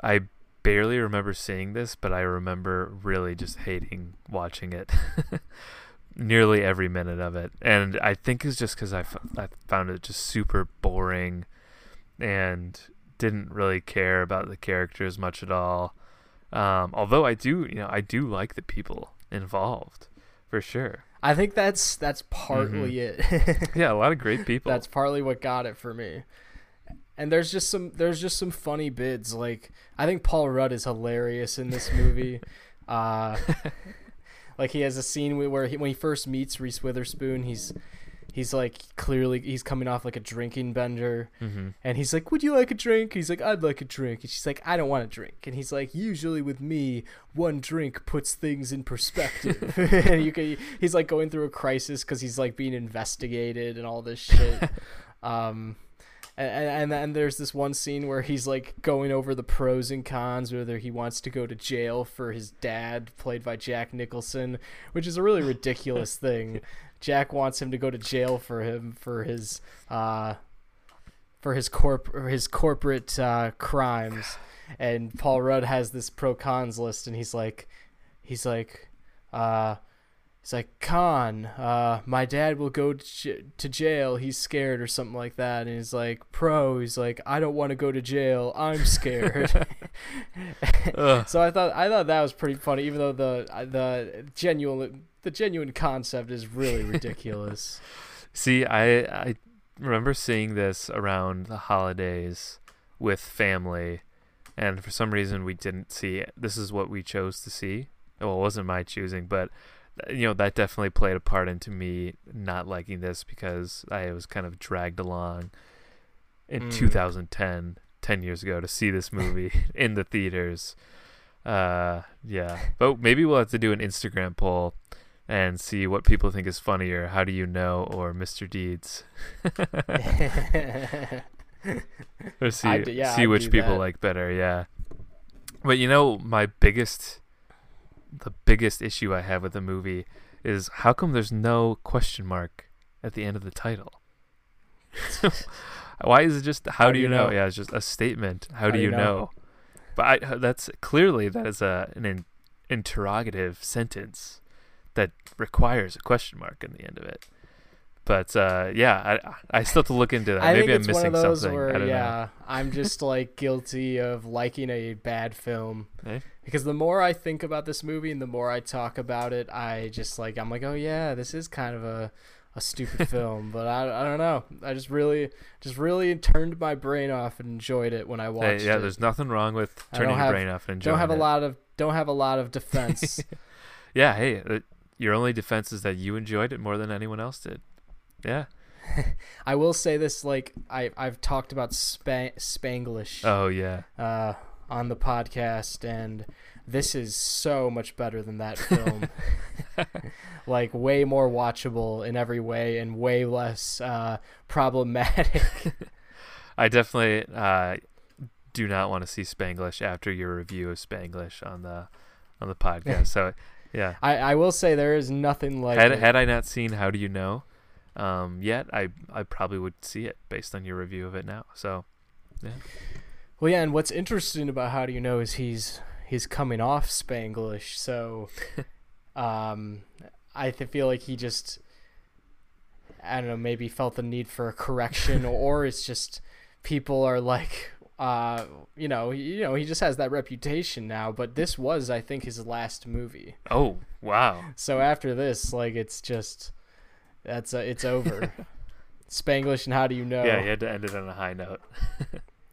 I barely remember seeing this, but I remember really just hating watching it. Nearly every minute of it, and I think it's just because I, f- I found it just super boring, and didn't really care about the characters much at all. Um, although I do, you know, I do like the people involved, for sure. I think that's that's partly Mm-hmm. it. Yeah, a lot of great people. That's partly what got it for me. And there's just some there's just some funny bids. Like I think Paul Rudd is hilarious in this movie. uh, like he has a scene where- he, when he first meets Reese Witherspoon, he's he's like clearly he's coming off like a drinking bender, hmm and he's like, "Would you like a drink?" He's like, "I'd like a drink," and she's like, "I don't want a drink," and he's like, "Usually with me, one drink puts things in perspective." and you can, he's like going through a crisis because he's like being investigated and all this shit. um, and, and and there's this one scene where he's like going over the pros and cons, whether he wants to go to jail for his dad, played by Jack Nicholson, which is a really ridiculous thing. Jack wants him to go to jail for him for his uh, for his corp his corporate uh, crimes, and Paul Rudd has this pro cons list, and he's like, he's like, uh, he's like, con, uh, my dad will go to, to jail. He's scared or something like that, and he's like, pro. He's like, I don't want to go to jail. I'm scared. So I thought I thought that was pretty funny, even though the the genuine the genuine concept is really ridiculous. See, I I remember seeing this around the holidays with family, and for some reason we didn't see it. This is what we chose to see. Well, it wasn't my choosing, but uh, you know that definitely played a part into me not liking this because I was kind of dragged along in Mm. 2010, 10 years ago, to see this movie in the theaters. Uh, yeah, but maybe we'll have to do an Instagram poll and see what people think is funnier. How do you know or Mr. Deeds? or see do- yeah, see I'd which people that. like better. Yeah. But you know, my biggest the biggest issue I have with the movie is how come there's no question mark at the end of the title? Why is it just how, do you know? Yeah, it's just a statement. How, do, you know? But I, that's clearly that is a an in, interrogative sentence that requires a question mark in the end of it. But uh, yeah, I I still have to look into that. I Maybe I'm missing one of those something. I where don't know. yeah, I'm just like guilty of liking a bad film. Eh? Because the more I think about this movie and the more I talk about it, I just like I'm like, oh yeah, this is kind of a a stupid film, but I, I don't know. I just really just really turned my brain off and enjoyed it when I Hey, watched yeah, it. there's nothing wrong with turning don't your have- brain off and enjoying don't have a it. lot of don't have a lot of defense. Yeah, hey, uh, your only defense is that you enjoyed it more than anyone else did. Yeah. I will say this like I I've talked about Spa- Spanglish Oh yeah. uh, on the podcast, and this is so much better than that film. like way more watchable in every way, and way less uh, problematic. I definitely uh, do not want to see Spanglish after your review of Spanglish on the on the podcast. so yeah. I I will say there is nothing like Had had I not seen How Do You Know um, yet, I I probably would see it based on your review of it now. So Well, yeah, and what's interesting about How Do You Know is he's he's coming off Spanglish, so um, I th- feel like he just I don't know maybe felt the need for a correction, or it's just people are like uh you know you know he just has that reputation now but this was i think his last movie oh wow. so after this like it's just that's uh, it's over spanglish and how do you know Yeah, you had to end it on a high note.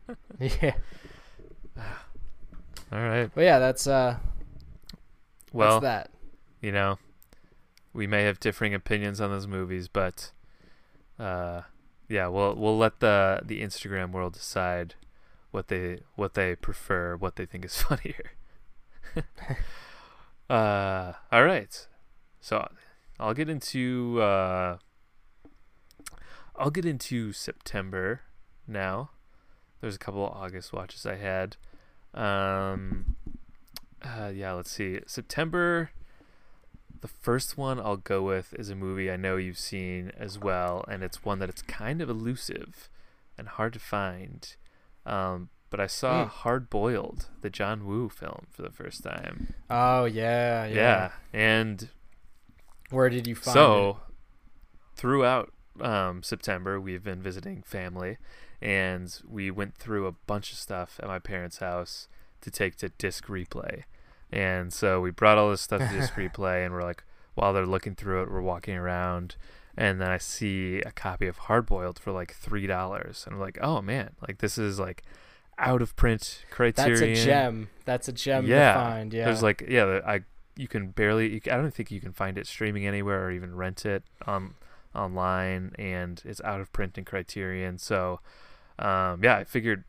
yeah All right. but yeah that's uh Well, that's that you know, we may have differing opinions on those movies, but uh, yeah, we'll we'll let the the Instagram world decide what they what they prefer, what they think is funnier. uh, all right, so I'll get into uh, I'll get into September now. There's a couple of August watches I had. Um, uh, yeah, let's see. September. The first one I'll go with is a movie I know you've seen as well, and it's one that it's kind of elusive and hard to find. Um, but I saw Mm. Hard Boiled, the John Woo film, for the first time. Oh yeah, yeah. Yeah, and Where did you find so throughout um, September, we've been visiting family, and we went through a bunch of stuff at my parents' house to take to disc replay. And so we brought all this stuff to disc replay, and we're like, while they're looking through it, we're walking around, and then I see a copy of Hard Boiled for like three dollars, and I'm like, oh man, like this is like out of print it? Criterion. That's a gem. That's a gem Yeah, to find. Yeah. There's like yeah, I you can barely. You, I don't think you can find it streaming anywhere or even rent it on online, and it's out of print in Criterion. So um, yeah, I figured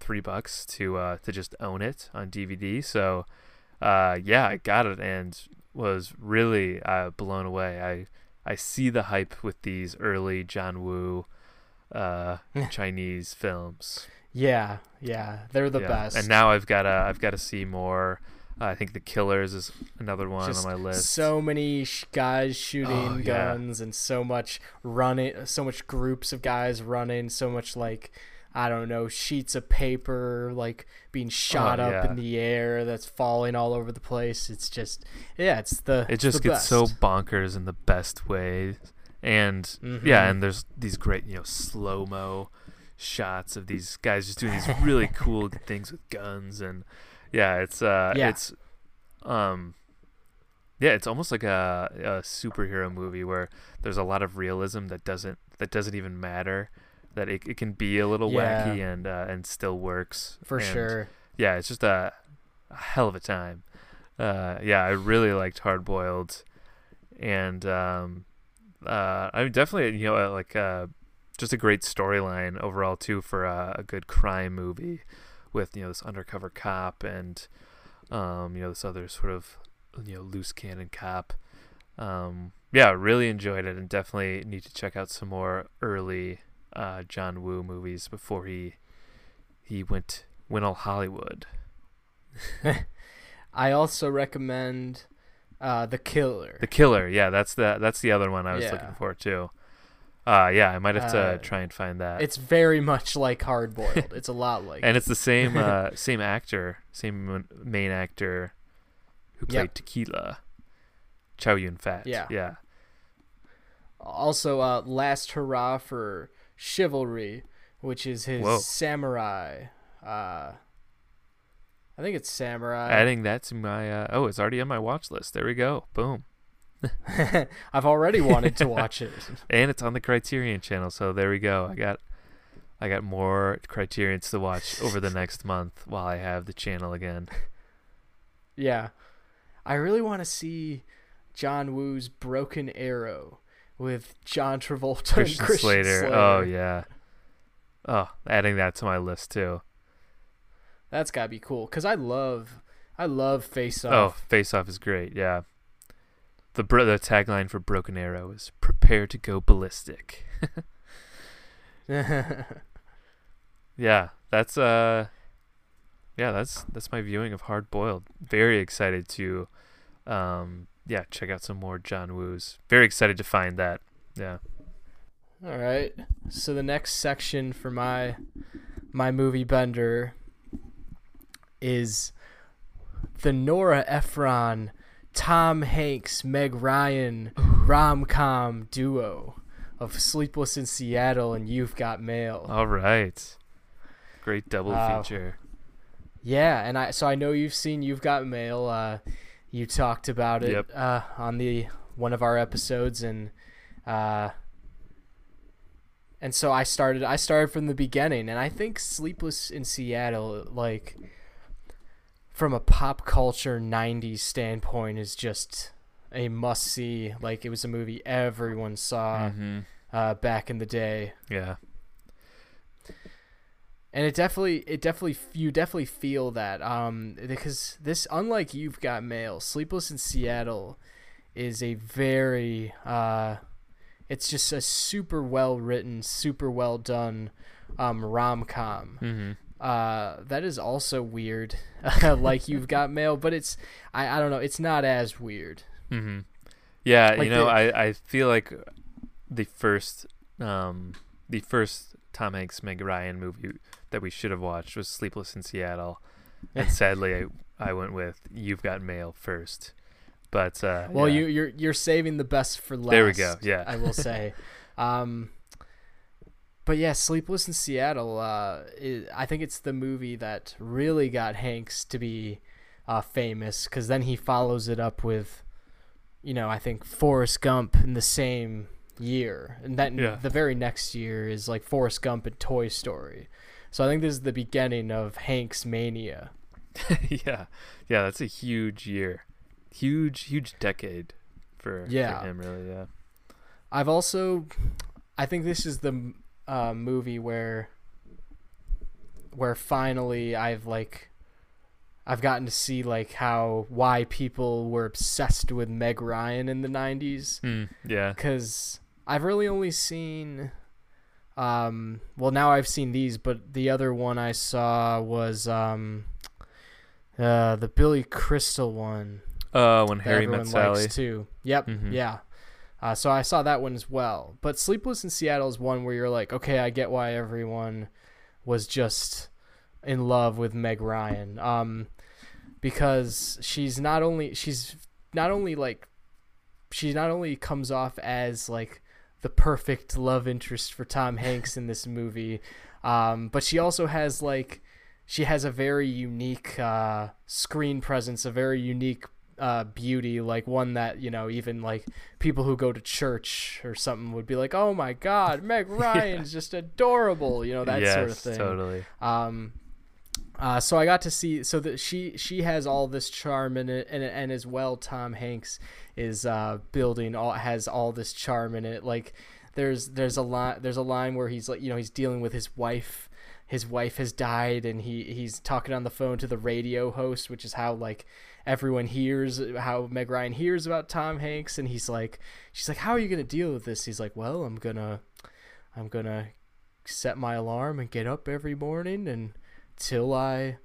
three bucks to uh, to just own it on DVD. So uh, yeah, I got it and was really uh, blown away. I I see the hype with these early John Woo uh, Chinese films. yeah, yeah. They're the Yeah. best. And now I've got to I've got to see more. Uh, I think The Killers is another one Just on my list. So many sh- guys shooting Oh, yeah. guns and so much running, so much groups of guys running, so much like I don't know sheets of paper like being shot up Oh, yeah. in the air that's falling all over the place. It's just yeah, it's the it just the gets so bonkers in the best way, and Mhm. yeah, and there's these great you know slow mo shots of these guys just doing these really cool things with guns, and yeah, it's uh, Yeah. it's um. Yeah, it's almost like a, a superhero movie where there's a lot of realism that doesn't that doesn't even matter. That it, it can be a little Yeah. wacky and uh, and still works for And, sure. yeah, it's just a, a hell of a time. Uh, yeah, I really liked Hard Boiled, and um, uh, I mean, definitely you know uh, like uh, just a great storyline overall too for a, a good crime movie with you know this undercover cop and um, you know this other sort of you know loose cannon cop. Um, yeah, really enjoyed it and definitely need to check out some more early uh, John Woo movies before he he went went all Hollywood. I also recommend uh, the Killer. The Killer, yeah, that's the that's the other one I was Yeah. looking for too. Uh, yeah, I might have to Uh, try and find that. it's very much like Hard Boiled. it's a lot like. and it's the same uh, same actor, same main actor who played Yep. Tequila, Chow Yun Fat. Yeah. yeah, also uh, last hurrah for chivalry which is his Whoa. samurai uh i think it's samurai Adding that to my uh, oh, it's already on my watch list. There we go, boom, i've already wanted to watch it and it's on the Criterion channel. So there we go. I got I got more Criterions to watch over the next month while I have the channel again. yeah i really want to see john woo's broken arrow with john travolta Christian, and christian Slater. slater, Oh yeah. Oh, adding that to my list too. that's gotta be cool because i love i love face oh, Off. Oh, Face Off is great. Yeah. The the tagline for Broken Arrow is "Prepare to go ballistic." Yeah, that's uh, yeah, that's that's my viewing of Hard Boiled. Very excited to, um, yeah, check out some more John Woo's. Very excited to find that. Yeah. All right. So the next section for my my movie bender is the Nora Ephron, Tom Hanks, Meg Ryan rom com duo of Sleepless in Seattle and You've Got Mail. All right. Great double Wow. feature. Yeah, and I so I know you've seen You've Got Mail. Uh, you talked about it Yep. uh, on the one of our episodes, and uh, and so I started. I started from the beginning, and I think Sleepless in Seattle, like from a pop culture '90s standpoint, is just a must see. Like it was a movie everyone saw hmm uh, back in the day Yeah. and it definitely it definitely you definitely feel that um because this unlike you've got mail sleepless in seattle is a very uh it's just a super well written super well done um rom-com hmm uh that is also weird like you've got mail but it's i i don't know it's not as weird hmm Yeah, Like you know, the- I, I feel like the first um the first Tom Hanks Meg Ryan movie that we should have watched was Sleepless in Seattle, and sadly, I I went with You've Got Mail first. But uh, Well, yeah. you you're you're saving the best for last. There we go, yeah. I will say. um, but yeah, Sleepless in Seattle. Uh, i I think it's the movie that really got Hanks to be uh, famous because then he follows it up with, you know, I think Forrest Gump in the same year, and then Yeah. the very next year is like Forrest Gump and Toy Story. So I think this is the beginning of Hanks mania. yeah, yeah, that's a huge year, huge, huge decade for, Yeah. for him. Really, yeah. I've also, I think this is the uh, movie where, where finally I've like, I've gotten to see like how why people were obsessed with Meg Ryan in the '90s. Hmm, yeah, Because I've really only seen, um, well now I've seen these, but the other one I saw was um, uh, the Billy Crystal one uh, when Harry met Sally. too. Yep. Mhm. Yeah. Uh, so I saw that one as well. But Sleepless in Seattle is one where you're like, okay, I get why everyone was just in love with Meg Ryan. Um, because she's not only she's not only like she not only comes off as like the perfect love interest for Tom Hanks in this movie, um, but she also has like she has a very unique uh, screen presence, a very unique uh, beauty, like one that you know even like people who go to church or something would be like, "Oh my God, Meg Ryan's just adorable," you know that yes, sort of thing. totally. Um, uh, so I got to see so that she she has all this charm in it, and and as well Tom Hanks is uh, building all has all this charm in it. Like there's there's a line there's a line where he's like you know he's dealing with his wife. His wife has died, and he he's talking on the phone to the radio host, which is how like everyone hears how Meg Ryan hears about Tom Hanks, and he's like, she's like, how are you gonna deal with this? He's like, well, I'm gonna, I'm gonna set my alarm and get up every morning and till I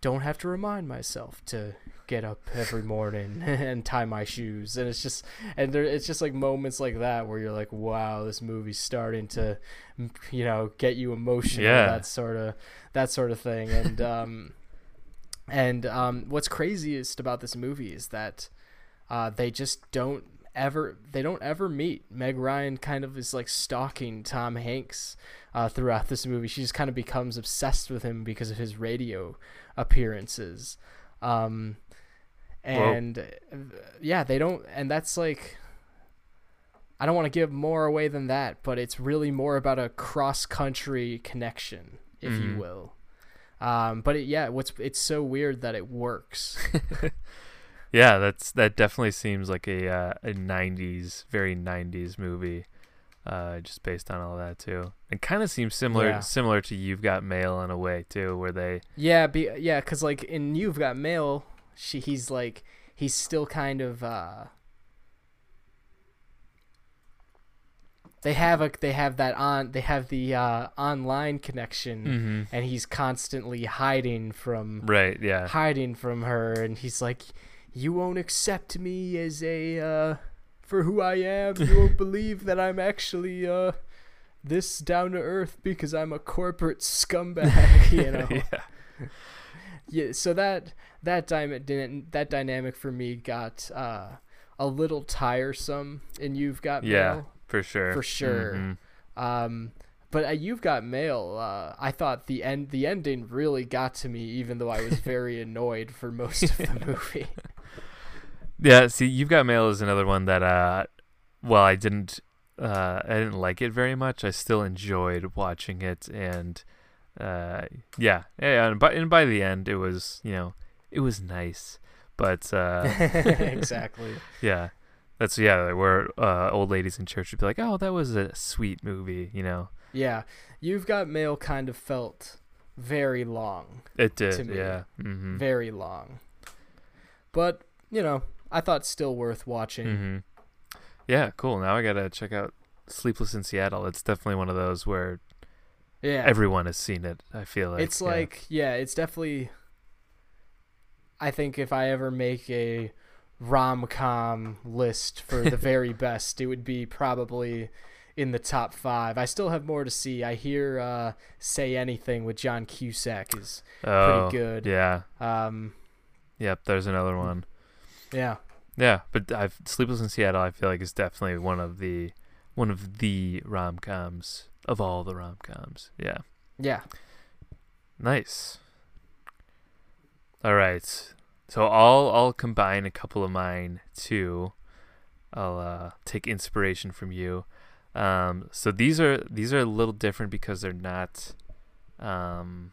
don't have to remind myself to get up every morning and tie my shoes and it's just and there it's just like moments like that where you're like wow this movie's starting to you know get you emotional Yeah. that sort of that sort of thing and um and um what's craziest about this movie is that uh they just don't ever they don't ever meet meg ryan kind of is like stalking tom hanks uh, throughout this movie. She just kind of becomes obsessed with him because of his radio appearances. Um, and uh, yeah, they don't, and that's like, I don't want to give more away than that, but it's really more about a cross country connection, if you Mhm. will. Um, but it, yeah, what's it's so weird that it works. Yeah, that's that definitely seems like a uh, a '90s, very '90s movie, uh, just based on all that too. It kind of seems similar Yeah. similar to You've Got Mail in a way too, where they Yeah, be yeah, cause like in You've Got Mail, she he's like he's still kind of uh they have a they have that on they have the uh online connection mm-hmm. and he's constantly hiding from right, yeah, hiding from her and he's like you won't accept me as a uh for who I am. You won't believe that I'm actually uh this down to earth because I'm a corporate scumbag you know? Yeah, yeah so that that dy- that dynamic for me got uh a little tiresome and you've got Yeah. mail for sure, For sure. Mhm. um but uh, you've got mail uh i thought the end the ending really got to me even though i was very annoyed for most of the movie Yeah, see, You've Got Mail is another one that, uh, well, I didn't, uh, I didn't like it very much. I still enjoyed watching it, and, uh, yeah, yeah, and by and by the end, it was, you know, it was nice, but, uh, exactly yeah, that's yeah, where uh, old ladies in church would be like, oh, that was a sweet movie, you know. yeah you've got mail kind of felt very long It did, To me. yeah. Mm-hmm. very long but you know i thought still worth watching hmm Yeah, cool. Now I gotta check out Sleepless in Seattle. It's definitely one of those where yeah everyone has seen it. I feel like it's yeah. like yeah it's definitely i think if i ever make a rom-com list for the very best it would be probably in the top five. I still have more to see. I hear uh, "Say Anything" with John Cusack is Oh, good. Yeah. um, Yep. There's another one. yeah. Yeah, but I've Sleepless in Seattle. I feel like is definitely one of the one of the rom coms of all the rom coms. Yeah. Yeah. Nice. All right. So I'll I'll combine a couple of mine too. I'll uh, take inspiration from you. Um, so these are these are a little different because they're not um,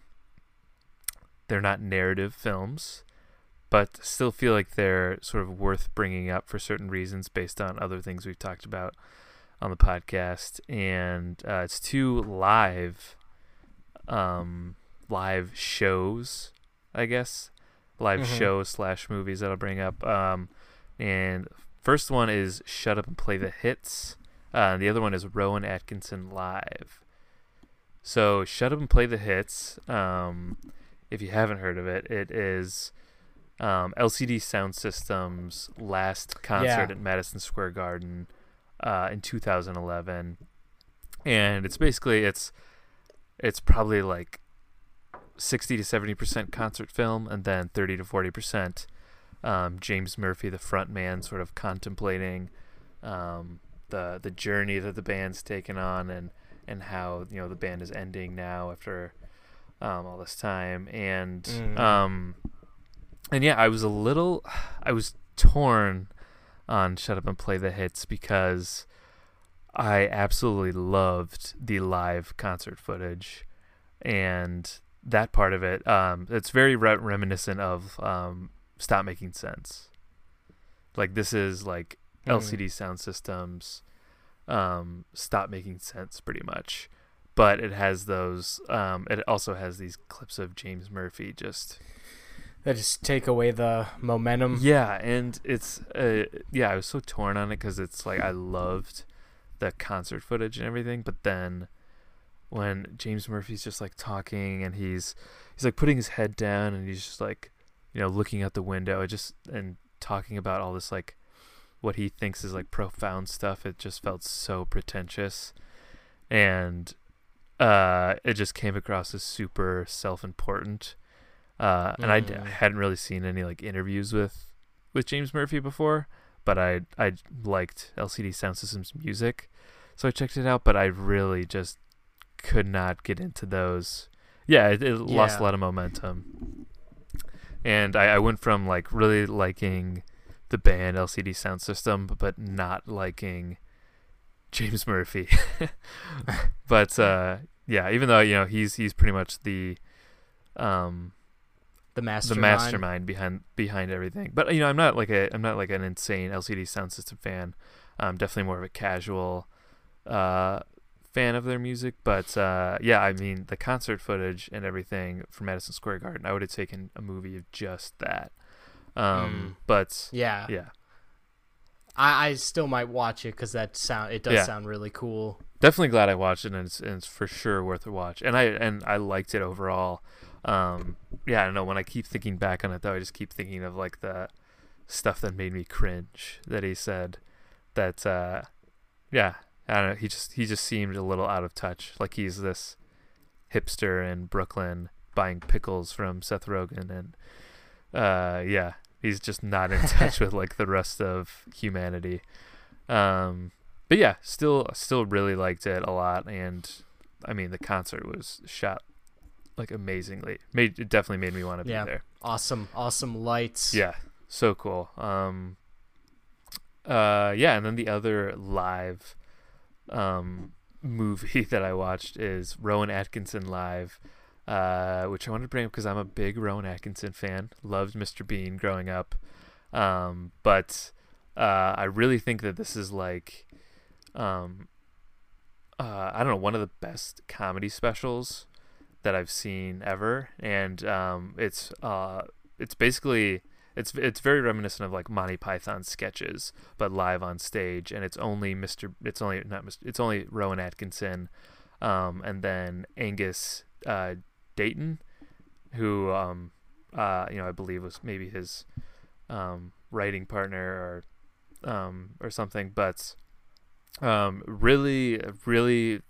they're not narrative films, but still feel like they're sort of worth bringing up for certain reasons based on other things we've talked about on the podcast. And uh, it's two live um, live shows, I guess, live Mhm. shows slash movies that I'll bring up. Um, and first one is Shut Up and Play the Hits. Uh, the other one is Rowan Atkinson Live. So Shut Up and Play the Hits. Um, if you haven't heard of it, it is um, LCD Sound System's last concert Yeah. at Madison Square Garden uh, in 2011, and it's basically it's it's probably like 60 to 70 percent concert film, and then 30 to 40 percent um, James Murphy, the front man, sort of contemplating um, the the journey that the band's taken on, and and how you know the band is ending now after um, all this time, and Mm. um, and yeah, I was a little, I was torn on Shut Up and Play the Hits because I absolutely loved the live concert footage, and that part of it, um, it's very re- reminiscent of um, Stop Making Sense. Like this is like Mm. LCD sound systems um, stop making sense pretty much. But it has those. Um, it also has these clips of James Murphy just That just take away the momentum. yeah, and it's uh, yeah, I was so torn on it because it's like I loved the concert footage and everything, but then when James Murphy's just like talking and he's he's like putting his head down and he's just like you know looking out the window, it just and talking about all this like what he thinks is like profound stuff. It just felt so pretentious, and uh, it just came across as super self-important. Uh, and I, d- Mm. I hadn't really seen any like interviews with with James Murphy before, but I I liked LCD Sound System's music, so I checked it out. But I really just could not get into those. Yeah, it, it lost a lot of momentum, and I, I went from like really liking the band LCD Sound System, but not liking James Murphy. but uh, yeah, even though you know he's he's pretty much the um The mastermind. the mastermind behind behind everything. But you know, I'm not like a I'm not like an insane LCD sound system fan. I'm definitely more of a casual uh, fan of their music. But uh, yeah, I mean, the concert footage and everything from Madison Square Garden, I would have taken a movie of just that. Um, But Yeah. yeah, I, I still might watch it because that sound it does Yeah. sound really cool. definitely glad I watched it, and it's, and it's for sure worth a watch. And I and I liked it overall. Um, yeah, I don't know. When I keep thinking back on it, though, I just keep thinking of like the stuff that made me cringe that he said. That uh, yeah, I don't know. He just he just seemed a little out of touch. Like he's this hipster in Brooklyn buying pickles from Seth Rogen, and uh, yeah, he's just not in touch with like the rest of humanity. Um, but yeah, still still really liked it a lot, and I mean the concert was shot like amazingly. Made it definitely made me want to Yeah. be there. Awesome, awesome lights. Yeah, so cool. Um, uh, yeah, and then the other live um movie that I watched is Rowan Atkinson live. Uh, which I wanted to bring up because I'm a big Rowan Atkinson fan. Loved Mr. Bean growing up, um, but uh, I really think that this is like, um, uh, I don't know, one of the best comedy specials that I've seen ever, and um, it's uh, it's basically it's it's very reminiscent of like Monty Python sketches, but live on stage, and it's only Mr. It's only not Mr. It's only Rowan Atkinson, um, and then Angus uh, Deayton, who um, uh, you know I believe was maybe his um, writing partner or um, or something, but Um, really, really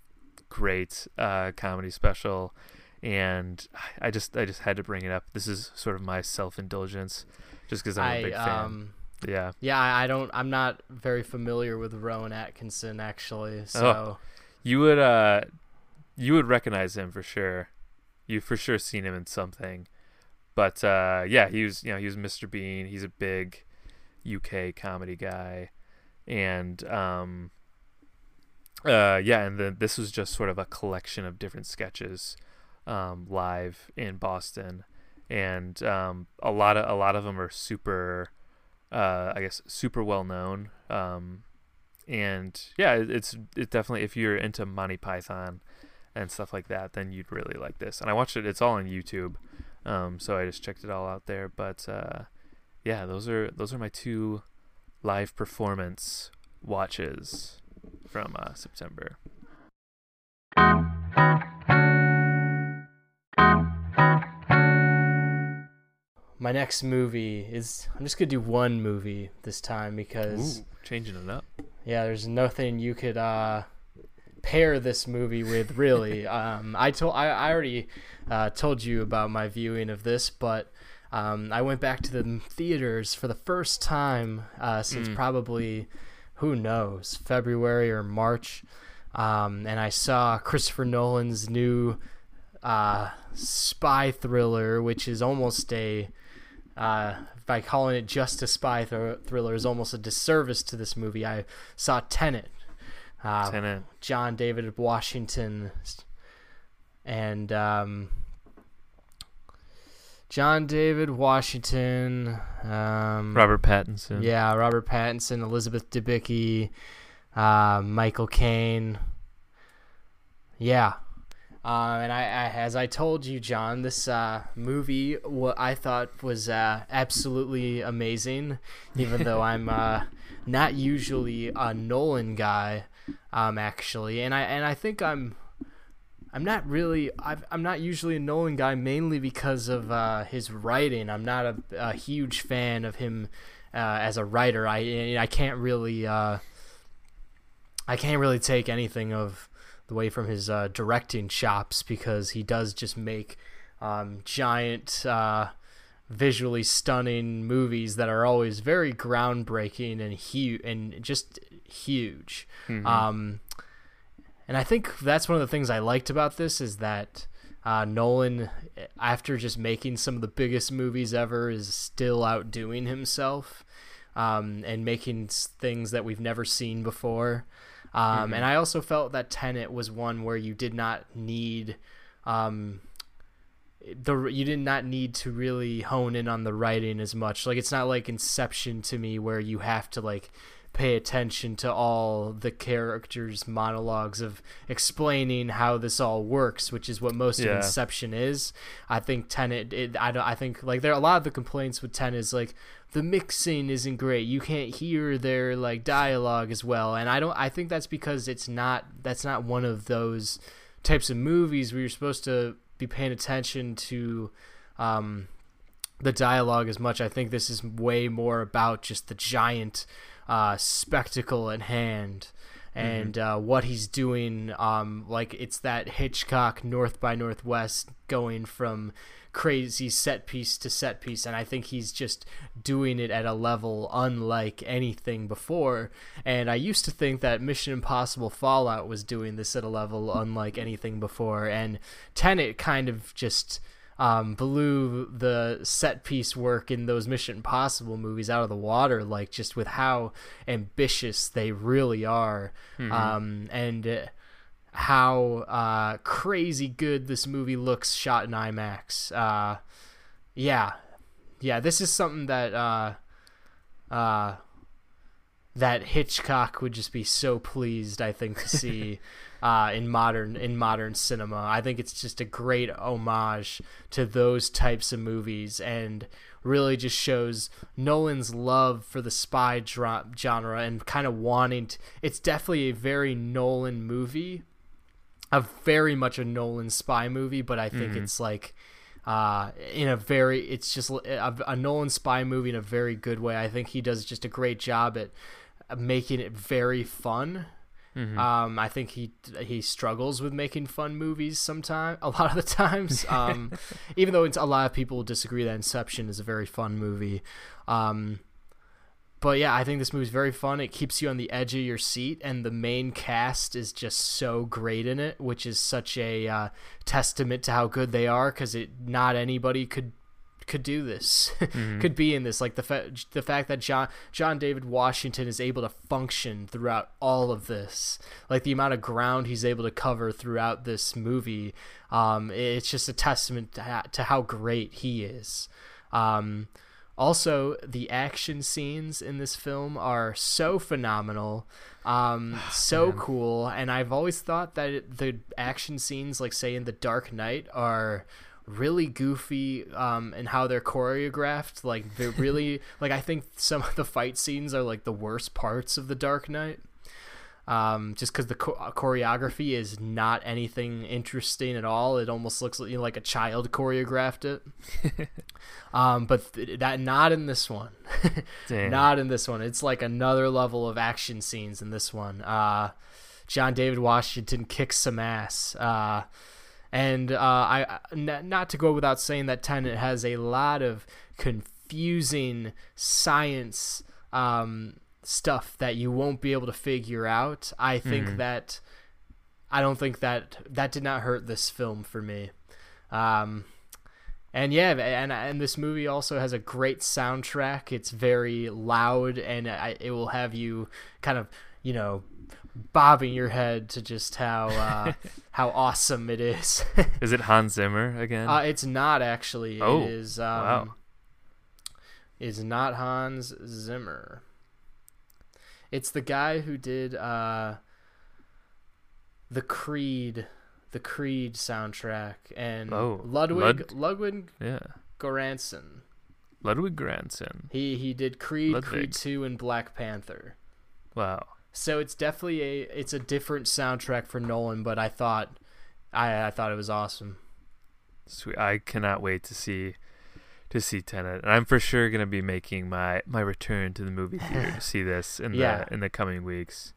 great uh, comedy special, and I just I just had to bring it up. This is sort of my self indulgence, just because I'm a big fan. um Yeah. yeah, I don't I'm not very familiar with Rowan Atkinson actually. So You would uh you would recognize him for sure. You've for sure seen him in something. But uh yeah, he was you know, he was Mr. Bean. He's a big UK comedy guy. And um uh yeah, and then this was just sort of a collection of different sketches um live in Boston. And um a lot of a lot of them are super uh I guess super well known. Um and yeah, it- it's it definitely if you're into Monty Python and stuff like that, then you'd really like this. And I watched it; it's all on YouTube, um, so I just checked it all out there. But uh, yeah, those are those are my two live performance watches from uh, September. My next movie is I'm just gonna do one movie this time because Ooh, changing it up. yeah, there's nothing you could uh, pair this movie with really. um, I told I, I already uh, told you about my viewing of this, but um, I went back to the theaters for the first time uh, since Mm. probably who knows February or March, um, and I saw Christopher Nolan's new uh, spy thriller, which is almost a uh, by calling it just a spy thr- thriller is almost a disservice to this movie. I saw Tenet, uh, Tenant. John David Washington, and um, John David Washington, um, Robert Pattinson. yeah, Robert Pattinson, Elizabeth Debicki, uh, Michael Caine. Yeah. Uh, and I, I, as I told you, John, this uh, movie, what I thought was uh, absolutely amazing. Even though I'm uh, not usually a Nolan guy, um, actually, and I and I think I'm, I'm not really. I've, I'm not usually a Nolan guy, mainly because of uh, his writing. I'm not a, a huge fan of him uh, as a writer. I I can't really. Uh, I can't really take anything of away from his uh, directing chops because he does just make um, giant, uh, visually stunning movies that are always very groundbreaking and huge and just huge. Mhm. Um, and I think that's one of the things I liked about this is that uh, Nolan, after just making some of the biggest movies ever, is still outdoing himself um, and making things that we've never seen before. Um, Mhm. And I also felt that Tenet was one where you did not need. Um, the you did not need to really hone in on the writing as much. Like it's not like Inception to me where you have to like pay attention to all the characters' monologues of explaining how this all works, which is what most Yeah. of Inception is. I think Tenet. It, I don't. I think like there are a lot of the complaints with Tenet is like the mixing isn't great. You can't hear their like dialogue as well, and I don't. I think that's because it's not. That's not one of those types of movies where you're supposed to be paying attention to um, the dialogue as much. I think this is way more about just the giant uh, spectacle at hand and uh, what he's doing. Um, like it's that Hitchcock North by Northwest going from crazy set piece to set piece and i think he's just doing it at a level unlike anything before. And i used to think that mission impossible fallout was doing this at a level unlike anything before and tenet kind of just um, blew the set piece work in those mission impossible movies out of the water like just with how ambitious they really are. Um, and uh, how uh, crazy good this movie looks shot in IMAX. Uh, yeah, yeah, this is something that uh, uh, that Hitchcock would just be so pleased, I think, to see uh, in modern in modern cinema. I think it's just a great homage to those types of movies and really just shows Nolan's love for the spy genre and kind of wanting to, it's definitely a very Nolan movie a very much a Nolan spy movie, but I think Mhm. it's like uh, in a very it's just a, a Nolan spy movie in a very good way. I think he does just a great job at making it very fun Mhm. Um, I think he he struggles with making fun movies sometimes. a lot of the times. Um, even though it's, a lot of people disagree that Inception is a very fun movie. Um, but yeah, I think this movie's very fun. It keeps you on the edge of your seat, and the main cast is just so great in it, which is such a uh, testament to how good they are. Because it not anybody could could do this, could be in this. Like the fa- the fact that John John David Washington is able to function throughout all of this, like the amount of ground he's able to cover throughout this movie, um, it's just a testament to, ha- to how great he is. Um, also, the action scenes in this film are so phenomenal, um, so cool, and I've always thought that it, the action scenes, like say in The Dark Knight, are really goofy um and how they're choreographed like they're really like i think some of the fight scenes are like the worst parts of the dark knight um just because the cho- choreography is not anything interesting at all. It almost looks like, you know, like a child choreographed it. Um but th- that not in this one. Not in this one. It's like another level of action scenes in this one. Uh john david washington kicks some ass. Uh and uh, I I- n- not to go without saying that Tenet has a lot of confusing science um, stuff that you won't be able to figure out. I think Mhm. that I don't think that that did not hurt this film for me. Um, and yeah, and and this movie also has a great soundtrack. It's very loud, and I, it will have you kind of you know bobbing your head to just how uh, how awesome it is. Is it Hans Zimmer again? uh, it's not actually. Oh, it is. Um, wow. It's not Hans Zimmer. It's the guy who did uh, the Creed, the Creed soundtrack, and Oh, Ludwig Lud- Ludwig yeah. Göransson. Ludwig Göransson. He he did Creed, Ludwig. Creed Two, and Black Panther. Wow. So it's definitely a it's a different soundtrack for Nolan, but I thought I I thought it was awesome. Sweet. I cannot wait to see to see Tenet. And I'm for sure gonna be making my my return to the movie theater to see this in Yeah. the in the coming weeks.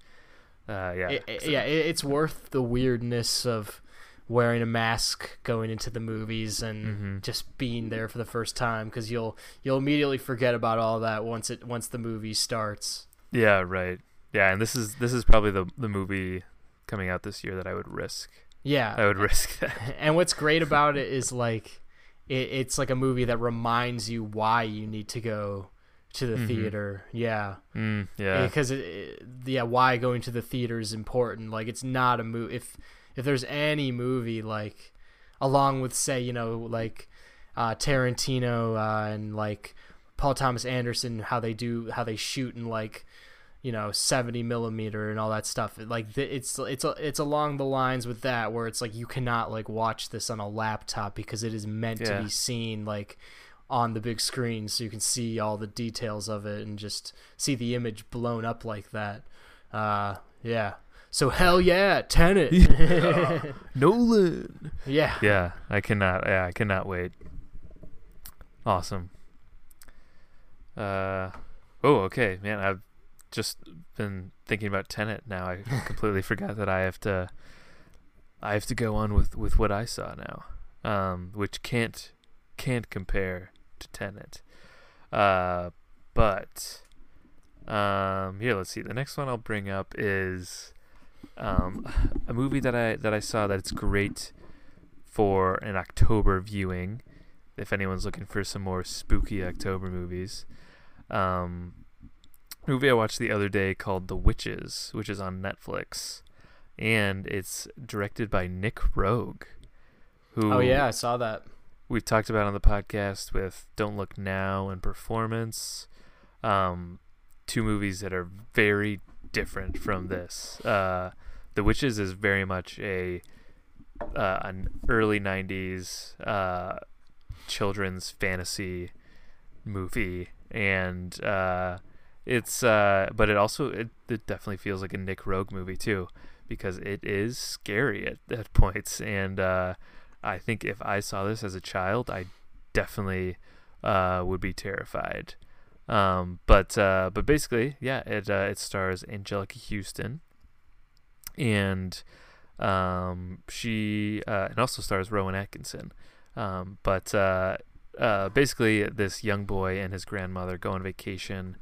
Uh, yeah. It- it- yeah, it, it's worth the weirdness of wearing a mask going into the movies and Mhm. just being there for the first time because you'll you'll immediately forget about all that once it once the movie starts. Yeah. Right. Yeah. And this is this is probably the the movie coming out this year that I would risk. Yeah, I would risk that. and what's great about it is like it, it's like a movie that reminds you why you need to go to the Mhm. theater. Yeah. Mm, yeah. because it, it- yeah why going to the theater is important like it's not a movie if if there's any movie like along with say you know like uh tarantino uh, and like paul thomas anderson how they do how they shoot and like you know 70 millimeter and all that stuff like it's it's it's along the lines with that where it's like you cannot like watch this on a laptop because it is meant Yeah. to be seen like on the big screen so you can see all the details of it and just see the image blown up like that uh yeah so hell yeah tenet Nolan. yeah Yeah. I cannot. Yeah. I cannot wait. Awesome. Uh. Oh. Okay, man. I've just been thinking about Tenet now. I completely forgot that I have to. I have to go on with with what I saw now, um, which can't can't compare to Tenet. Uh, but um, here, let's see. The next one I'll bring up is um, a movie that I that I saw that it's great for an October viewing. If anyone's looking for some more spooky October movies, um, movie I watched the other day called The Witches, which is on Netflix, and it's directed by Nick Roeg, who oh yeah i saw that we've talked about on the podcast with Don't Look Now and Performance. Um, two movies that are very different from this. Uh, the Witches is very much a uh, an early '90s uh, children's fantasy movie, and uh, it's uh, but it also it, it definitely feels like a Nick Roeg movie too, because it is scary at, at points, and uh, I think if I saw this as a child, I definitely uh, would be terrified. Um, but uh, but basically, yeah, it uh, it stars Anjelica Huston, and um, she uh, and also stars Rowan Atkinson. Um, but uh, uh, basically, this young boy and his grandmother go on vacation,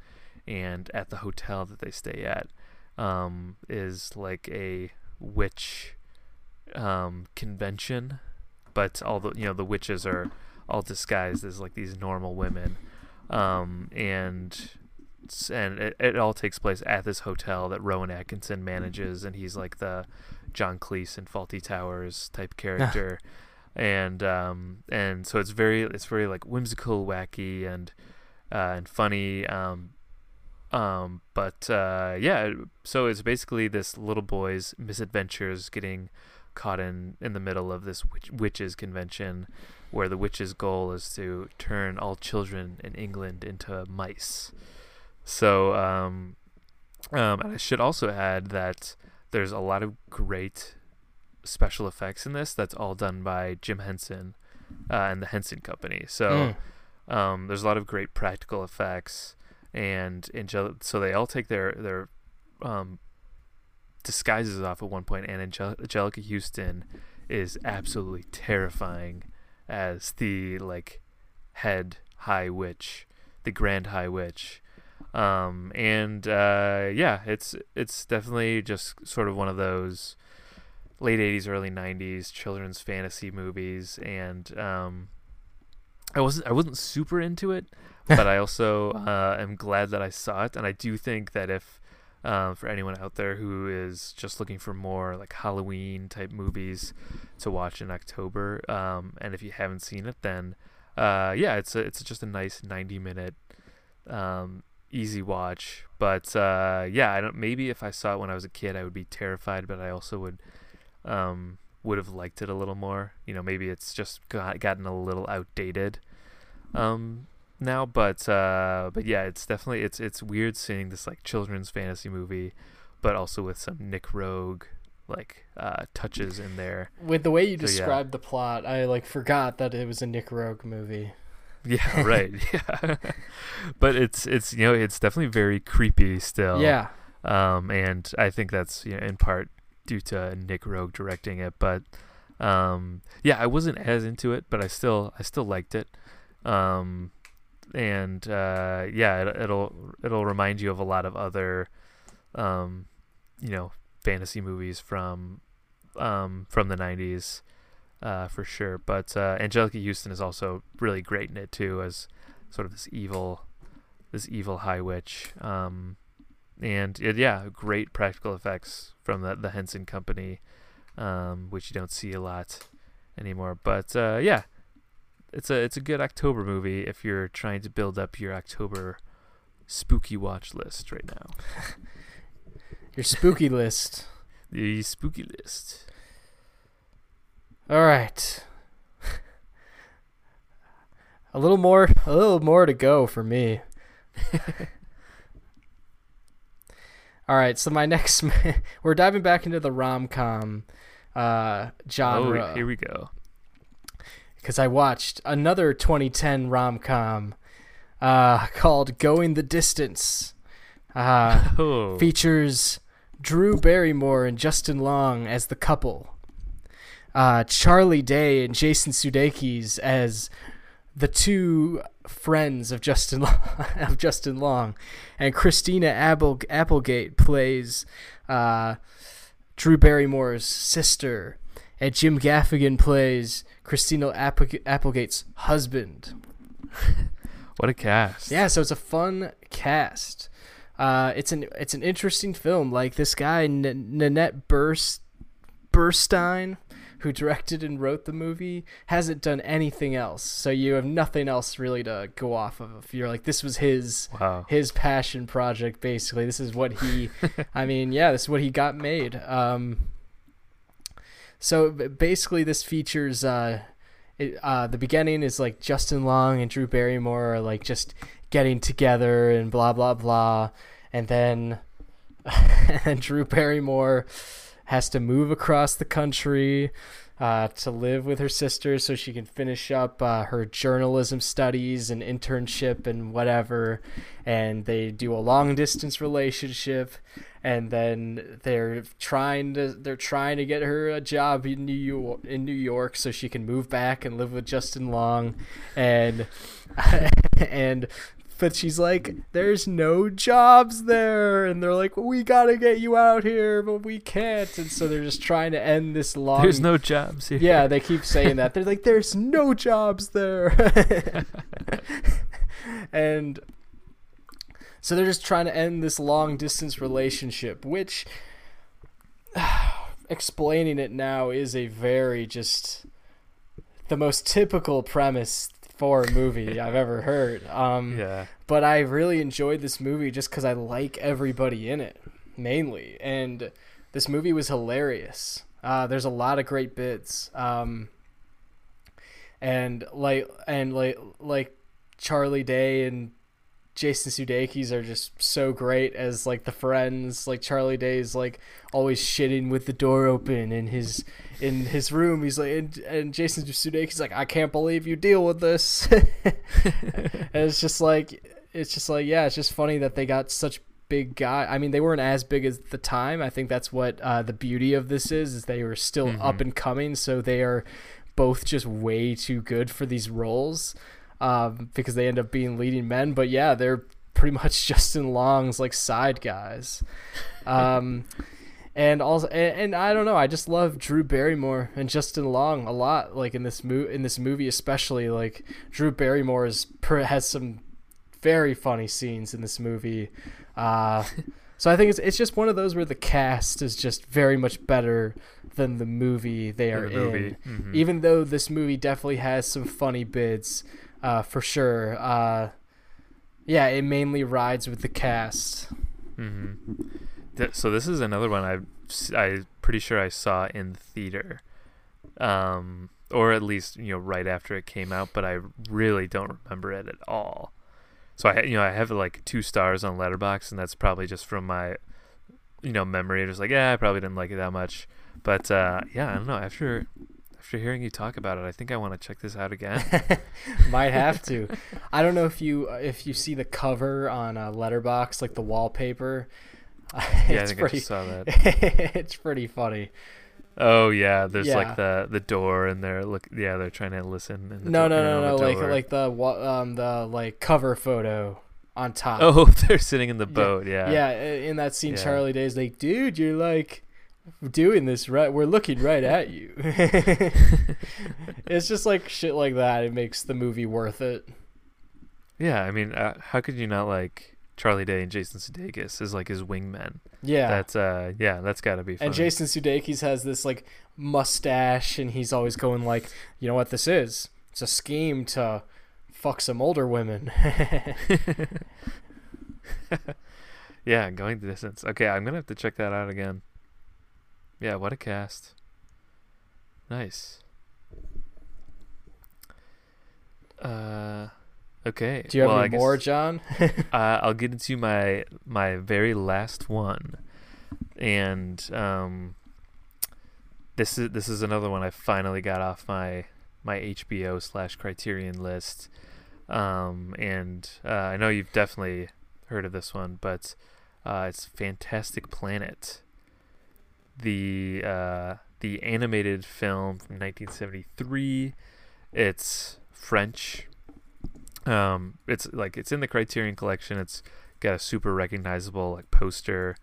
and at the hotel that they stay at um, is like a witch um, convention, but all the you know the witches are all disguised as like these normal women, um, and and it, it all takes place at this hotel that Rowan Atkinson manages, and he's like the John Cleese in Fawlty Towers type character, and um, and so it's very it's very like whimsical, wacky, and uh, and funny. Um, um, but uh, yeah, so it's basically this little boy's misadventures getting caught in in the middle of this witch- witches convention, where the witch's goal is to turn all children in England into mice. So, um, um, and I should also add that there's a lot of great special effects in this. That's all done by Jim Henson uh, and the Henson Company. So, Mm. um, there's a lot of great practical effects, and Angel- so they all take their their um, disguises off at one point, and Angel- Anjelica Huston is absolutely terrifying as the like head high witch, the grand high witch. Um, and uh, yeah, it's it's definitely just sort of one of those late '80s, early '90s children's fantasy movies, and um, I wasn't I wasn't super into it, but I also uh, am glad that I saw it, and I do think that if um, for anyone out there who is just looking for more like Halloween type movies to watch in October, um, and if you haven't seen it, then uh, yeah, it's a, it's just a nice 90 minute um, easy watch. But uh, yeah, I don't. Maybe if I saw it when I was a kid, I would be terrified, but I also would um, would have liked it a little more. You know, maybe it's just got, gotten a little outdated um, now, but uh, but yeah, it's definitely it's it's weird seeing this like children's fantasy movie, but also with some Nick Roeg like uh, touches in there. With the way you So, yeah. described the plot, I like forgot that it was a Nick Roeg movie. Yeah, right. yeah, but it's it's you know it's definitely very creepy still. Yeah. um, and I think that's you know, in part due to Nick Roeg directing it. But um, yeah, I wasn't as into it, but I still I still liked it. Um, and uh, yeah, it, it'll it'll remind you of a lot of other, um, you know, fantasy movies from um, from the '90s. Uh, for sure, but uh, Anjelica Huston is also really great in it too, as sort of this evil, this evil high witch. Um, and it, yeah, great practical effects from the the Henson Company, um, which you don't see a lot anymore. But uh, yeah, it's a it's a good October movie if you're trying to build up your October spooky watch list right now. Your spooky list. The spooky list. All right. a little more a little more to go for me. All right, so my next we're diving back into the rom-com uh genre Oh, here we go. Because I watched another 2010 rom com uh, called Going the Distance. Uh, Oh, features Drew Barrymore and Justin Long as the couple, uh, Charlie Day and Jason Sudeikis as the two friends of Justin Long, of Justin Long, and Christina Apple, Applegate plays uh, Drew Barrymore's sister, and Jim Gaffigan plays Christina Apple- Applegate's husband. what a cast! Yeah, so it's a fun cast. Uh, it's an it's an interesting film. Like this guy N- Nanette Burst Burstein, who directed and wrote the movie, hasn't done anything else. So you have nothing else really to go off of. If you're like, this was his Wow. his passion project. Basically, this is what he. I mean, yeah, this is what he got made. Um, so basically, this features. Uh, it, uh, the beginning is like Justin Long and Drew Barrymore are like just getting together and blah blah blah, and then and then Drew Barrymore has to move across the country uh, to live with her sister so she can finish up uh, her journalism studies and internship and whatever. And they do a long distance relationship, and then they're trying to they're trying to get her a job in New York in New York so she can move back and live with Justin Long, and and but she's like, "There's no jobs there," and they're like, "We gotta get you out here, but we can't." And so they're just trying to end this long. There's no jobs here. Yeah, they keep saying that. They're like, "There's no jobs there," and so they're just trying to end this long distance relationship, which explaining it now is a very just the most typical premise for a movie I've ever heard. Um, Yeah. but I really enjoyed this movie just because I like everybody in it, mainly. And this movie was hilarious. Uh, there's a lot of great bits. Um, and like and like like Charlie Day and Jason Sudeikis are just so great as like the friends. Like Charlie Day's like always shitting with the door open in his in his room. He's like, and, and Jason Sudeikis like, I can't believe you deal with this. and it's just like, it's just like, yeah, it's just funny that they got such big guy. I mean, they weren't as big as the time. I think that's what uh, the beauty of this is, is they were still Mhm. up and coming. So they are both just way too good for these roles um, because they end up being leading men. But yeah, they're pretty much Justin Long's like side guys. Um, and also, and, and I don't know, I just love Drew Barrymore and Justin Long a lot. Like in this mo- in this movie, especially like Drew Barrymore is per- has some very funny scenes in this movie. Uh, so I think it's it's just one of those where the cast is just very much better than the movie they are the movie. in Mhm. even though this movie definitely has some funny bits uh, for sure uh, yeah it mainly rides with the cast hmm Th- so this is another one I I pretty sure I saw in theater, um, or at least you know right after it came out, but I really don't remember it at all. So I you know I have like two stars on Letterboxd, and that's probably just from my you know memory. Just like yeah, I probably didn't like it that much, but uh, yeah, I don't know. After after hearing you talk about it, I think I want to check this out again. might have to i don't know if you if you see the cover on a Letterboxd like the wallpaper yeah, I it's think I pretty just saw that. it's pretty funny Oh yeah, there's Yeah. like the the door, and they're look. Yeah, they're trying to listen. In the no no you no no like like the um the like cover photo on top Oh, they're sitting in the boat. Yeah. Yeah, i- in that scene, Yeah. Charlie Day's like, dude, you're like doing this right. We're looking right at you. it's just like shit like that. It makes the movie worth it. Yeah. I mean, uh, how could you not like Charlie Day and Jason Sudeikis as like his wingmen? Yeah. That's uh, yeah, that's got to be fun. and Jason Sudeikis has this like mustache, and he's always going like, you know what this is? It's a scheme to fuck some older women. yeah, going the distance. Okay, I'm gonna have to check that out again. Yeah, what a cast. Nice. Uh, okay. Do you have well, any guess- more, John? uh, I'll get into my my very last one, and um, this is this is another one I finally got off my my HBO slash Criterion list, um, and uh, I know you've definitely heard of this one, but uh, it's Fantastic Planet, the uh, the animated film from 1973. It's French. Um, it's like it's in the Criterion Collection. It's got a super recognizable like poster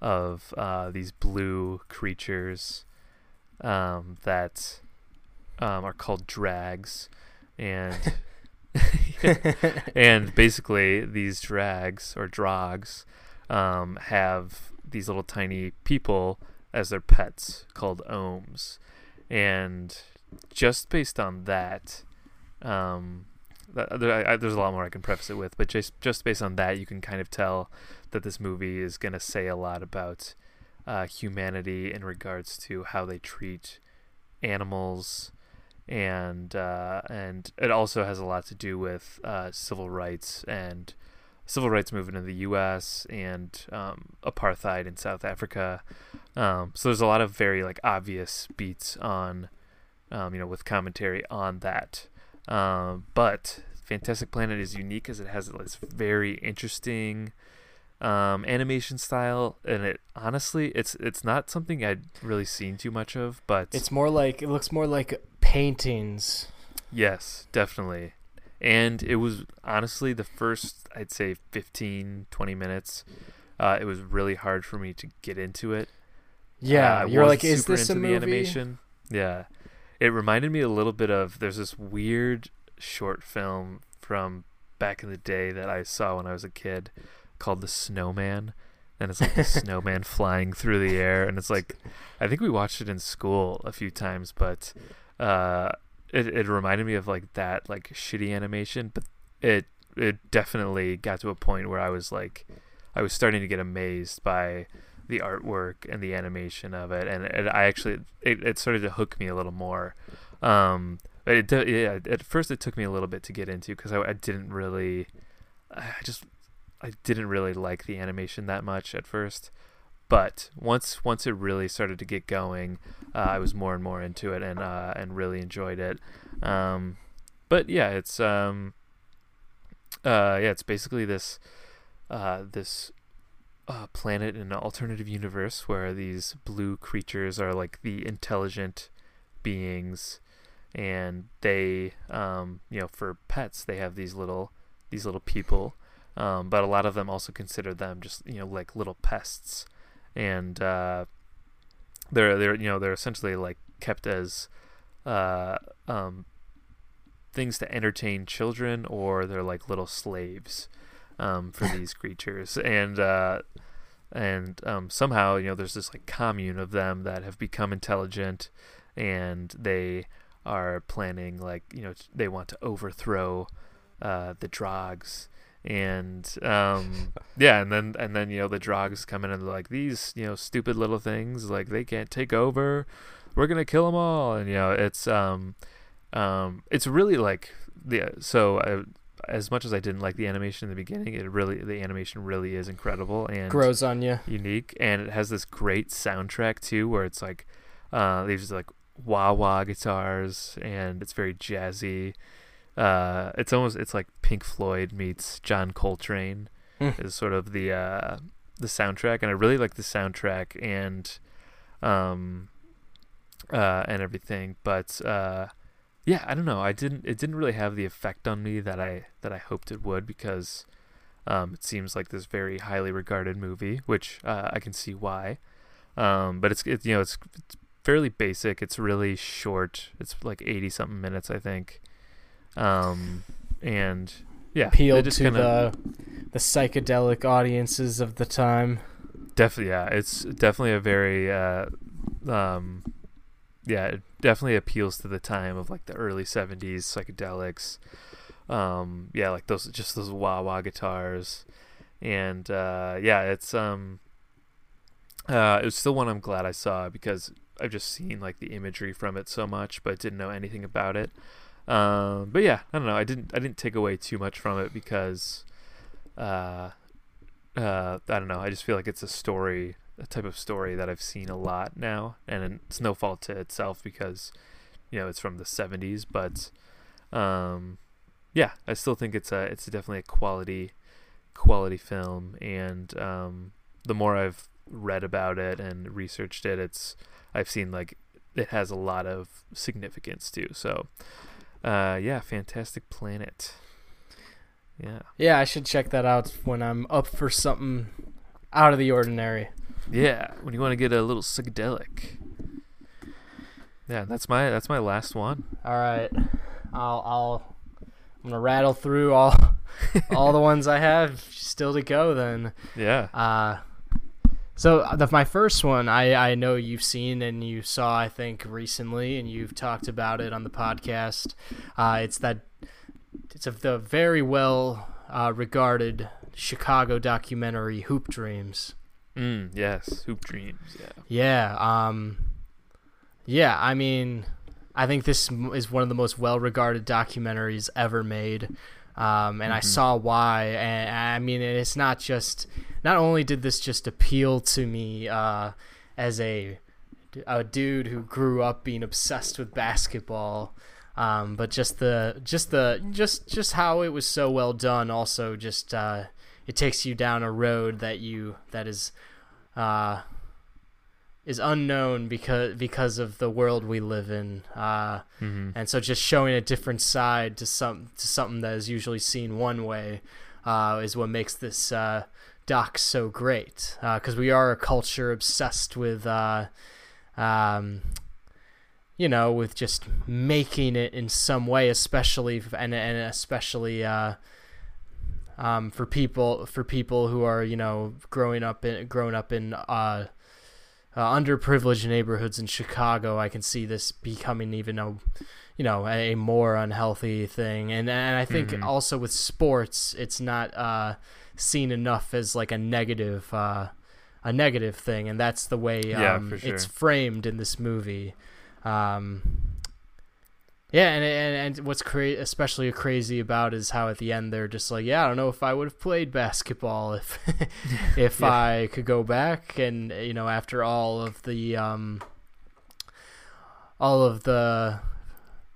of uh, these blue creatures um, that um, are called Draags, and and basically these Draags or drogs um, have these little tiny people as their pets called Oms, and just based on that, um, th- there, I- there's a lot more I can preface it with, but just just based on that, you can kind of tell that this movie is going to say a lot about uh, humanity in regards to how they treat animals, and uh, and it also has a lot to do with uh, civil rights and civil rights movement in the U.S. and um, apartheid in South Africa. Um, so there's a lot of very like obvious beats on um, you know, with commentary on that. Um, but Fantastic Planet is unique as it has this very interesting um, animation style, and it honestly, it's it's not something I'd really seen too much of, but It's more like it looks more like paintings. Yes, definitely. And it was honestly the first, I'd say 15, 20 minutes. Uh, it was really hard for me to get into it. Yeah, Uh, you're like, is super this a into movie? the animation? Yeah. It reminded me a little bit of there's this weird short film from back in the day that I saw when I was a kid called The Snowman. And it's like the snowman flying through the air. And it's like, I think we watched it in school a few times, but uh, it, it reminded me of like that, like shitty animation. But it, it definitely got to a point where I was like, I was starting to get amazed by the artwork and the animation of it, and it, I actually it, it started to hook me a little more. Um, but it yeah, at first it took me a little bit to get into because I, I didn't really, I just I didn't really like the animation that much at first. But once once it really started to get going, uh, I was more and more into it and uh, and really enjoyed it. Um, but yeah, it's um, uh, yeah, it's basically this uh, this uh, planet in an alternative universe where these blue creatures are like the intelligent beings, and they, um, you know, for pets they have these little these little people, um, but a lot of them also consider them just you know like little pests, and uh, they're they're you know they're essentially like kept as uh, um, things to entertain children, or they're like little slaves um, for these creatures, and uh, and um, somehow you know there's this like commune of them that have become intelligent, and they are planning like you know they want to overthrow uh, the Drogs. And um, yeah, and then and then you know the Drogs come in and they're like these you know stupid little things like they can't take over, we're gonna kill them all, and you know it's um um it's really like the so I, as much as I didn't like the animation in the beginning, it really the animation really is incredible and Grows on you. unique, and it has this great soundtrack too, where it's like uh, these like wah wah guitars, and it's very jazzy. Uh, it's almost it's like Pink Floyd meets John Coltrane Hmm. is sort of the uh, the soundtrack, and I really like the soundtrack and um uh, and everything, but uh, yeah, I don't know. I didn't. It didn't really have the effect on me that I that I hoped it would because um, it seems like this very highly regarded movie, which uh, I can see why. Um, but it's it, you know it's, it's fairly basic. It's really short. It's like eighty something minutes, I think. Um, and yeah, Appealed to kinda- the the psychedelic audiences of the time. Definitely, yeah. It's definitely a very, uh, um, yeah, it definitely appeals to the time of like the early '70s psychedelics. Um, yeah, like those, just those wah wah guitars, and uh, yeah, it's um, uh, it was still one I'm glad I saw because I've just seen like the imagery from it so much, but didn't know anything about it. Um, but yeah, I don't know. I didn't I didn't take away too much from it because, uh, uh, I don't know. I just feel like it's a story, a type of story that I've seen a lot now, and it's no fault to itself because, you know, it's from the '70s. But, um, yeah, I still think it's a it's definitely a quality, quality film, and um, the more I've read about it and researched it, it's I've seen like it has a lot of significance too. So, uh, yeah, Fantastic Planet. Yeah. Yeah, I should check that out when I'm up for something out of the ordinary. Yeah, when you want to get a little psychedelic. Yeah, that's my that's my last one. All right, I'll I'll I'm gonna rattle through all all the ones I have still to go. Then, Yeah. uh, so the, my first one I I know you've seen and you saw I think recently, and you've talked about it on the podcast. Uh, it's that it's of the very well uh, regarded Chicago documentary Hoop Dreams. Mm, yes. Hoop dreams. Yeah. Yeah. Um. Yeah. I mean, I think this is one of the most well-regarded documentaries ever made. Um, and I Mhm. saw why. And I mean, it's not just. Not only did this just appeal to me uh, as a a dude who grew up being obsessed with basketball. Um, but just the just the just just how it was so well done. Also, just uh, it takes you down a road that you that is uh, is unknown because because of the world we live in. Uh, Mhm. and so just showing a different side to some to something that is usually seen one way uh, is what makes this uh, doc so great because we are a culture obsessed with uh, um, you know with just making it in some way especially and and especially uh, um, for people for people who are you know growing up in growing up in uh, underprivileged neighborhoods in Chicago, I can see this becoming even a, you know, a more unhealthy thing. And and I think Mhm. also with sports, it's not uh, seen enough as like a negative, uh, a negative thing, and that's the way Yeah, um, for it's framed in this movie. Um, yeah, and, and and what's cra- especially crazy about is how at the end they're just like, yeah, I don't know if I would have played basketball if if Yeah. I could go back, and you know, after all of the um, all of the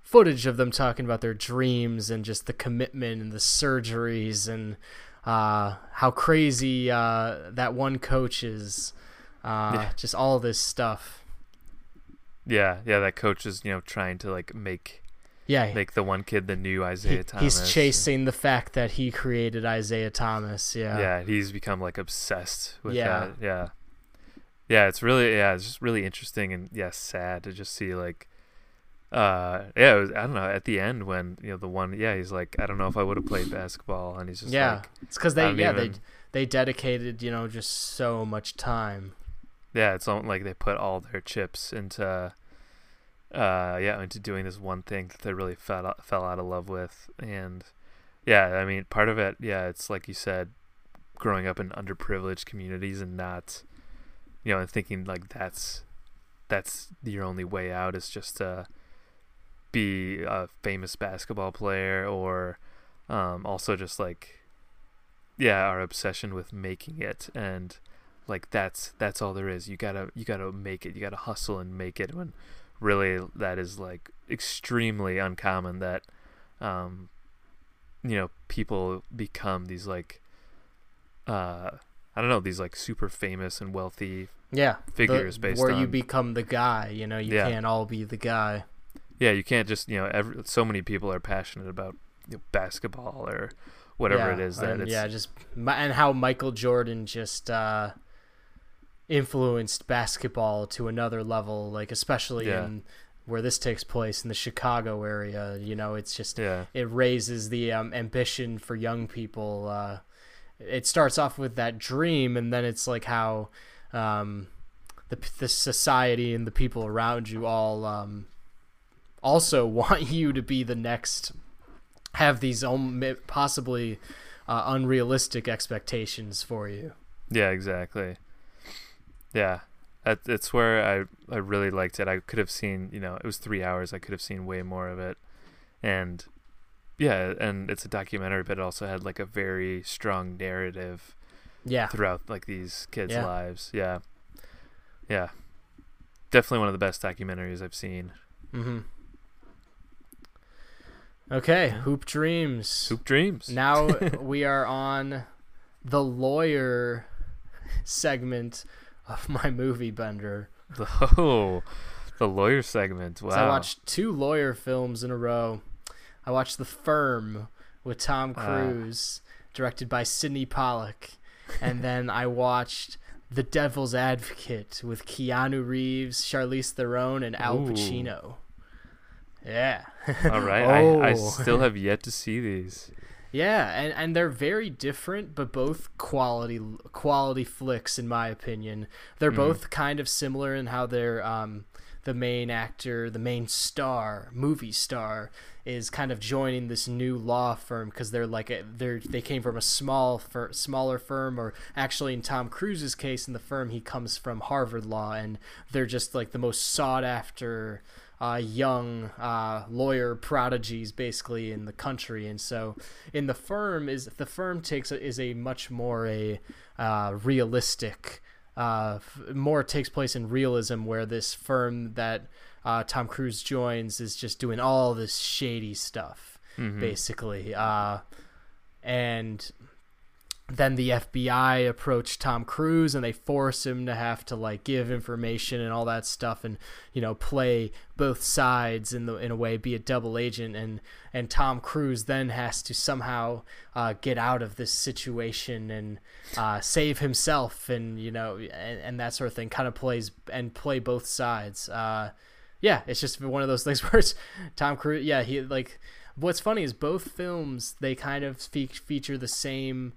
footage of them talking about their dreams and just the commitment and the surgeries and uh, how crazy uh, that one coach is, uh, Yeah. just all this stuff. Yeah, yeah. That coach is you know trying to like make Yeah, make the one kid the new he- Isiah Thomas. he's chasing the fact that he created Isiah Thomas. Yeah, Yeah, he's become like obsessed with Yeah. that. Yeah. Yeah, it's really yeah, it's just really interesting and yeah, sad to just see like uh yeah, it was, I don't know, at the end when, you know, the one yeah, he's like I don't know if I would have played basketball and he's just yeah. like it's because they yeah they even- they dedicated you know just so much time. yeah, it's like they put all their chips into uh yeah, into doing this one thing that they really fell out, fell out of love with. And yeah, I mean, part of it, yeah, it's like you said growing up in underprivileged communities and not you know, and thinking like that's that's your only way out is just to be a famous basketball player or um, also just like yeah our obsession with making it. And like that's that's all there is. You gotta you gotta make it. You gotta hustle and make it when really that is like extremely uncommon that um you know people become these like uh i don't know these like super famous and wealthy Yeah, figures the, based where you become the guy. You know, you Yeah. can't all be the guy. yeah you can't just you know every, so many people are passionate about you know, basketball or whatever yeah, it is that and, it's yeah, just and how Michael Jordan just uh, influenced basketball to another level, like especially Yeah. in where this takes place in the Chicago area. You know, it's just yeah it raises the um, ambition for young people. Uh, it starts off with that dream, and then it's like how um, the the society and the people around you all um, also want you to be the next, have these possibly uh, unrealistic expectations for you. Yeah, exactly. Yeah, that's where I I really liked it. I could have seen, you know, it was three hours. I could have seen way more of it, and yeah, and it's a documentary, but it also had like a very strong narrative Yeah, throughout like these kids' Yeah. lives. Yeah, yeah, definitely one of the best documentaries I've seen. hmm Okay, Hoop Dreams. Hoop Dreams. Now we are on the lawyer segment of my movie bender. The, oh, the lawyer segment. Wow. So I watched two lawyer films in a row. I watched The Firm with Tom Ah. Cruise, directed by Sydney Pollack, and then I watched The Devil's Advocate with Keanu Reeves, Charlize Theron, and Al Ooh. Pacino. Yeah. All right. I, I Oh. still have yet to see these. Yeah, and, and they're very different, but both quality quality flicks in my opinion. They're Mhm. both kind of similar in how they're um, the main actor, the main star, movie star, is kind of joining this new law firm because they're like a, they're they came from a small fir- smaller firm, or actually in Tom Cruise's case, in the firm he comes from Harvard Law, and they're just like the most sought after uh, young uh, lawyer prodigies basically in the country and so in the firm is the firm takes a, is a much more a uh, realistic uh, more takes place in realism, where this firm that uh, Tom Cruise joins is just doing all this shady stuff, Mhm. basically. Uh, and then the FBI approach Tom Cruise and they force him to have to like give information and all that stuff and you know play both sides in the in a way be a double agent. And and Tom Cruise then has to somehow uh, get out of this situation and uh, save himself and you know and, and that sort of thing. Kind of plays and play both sides. Uh, yeah it's just one of those things where it's Tom Cruise yeah he like what's funny is both films they kind of fe- feature the same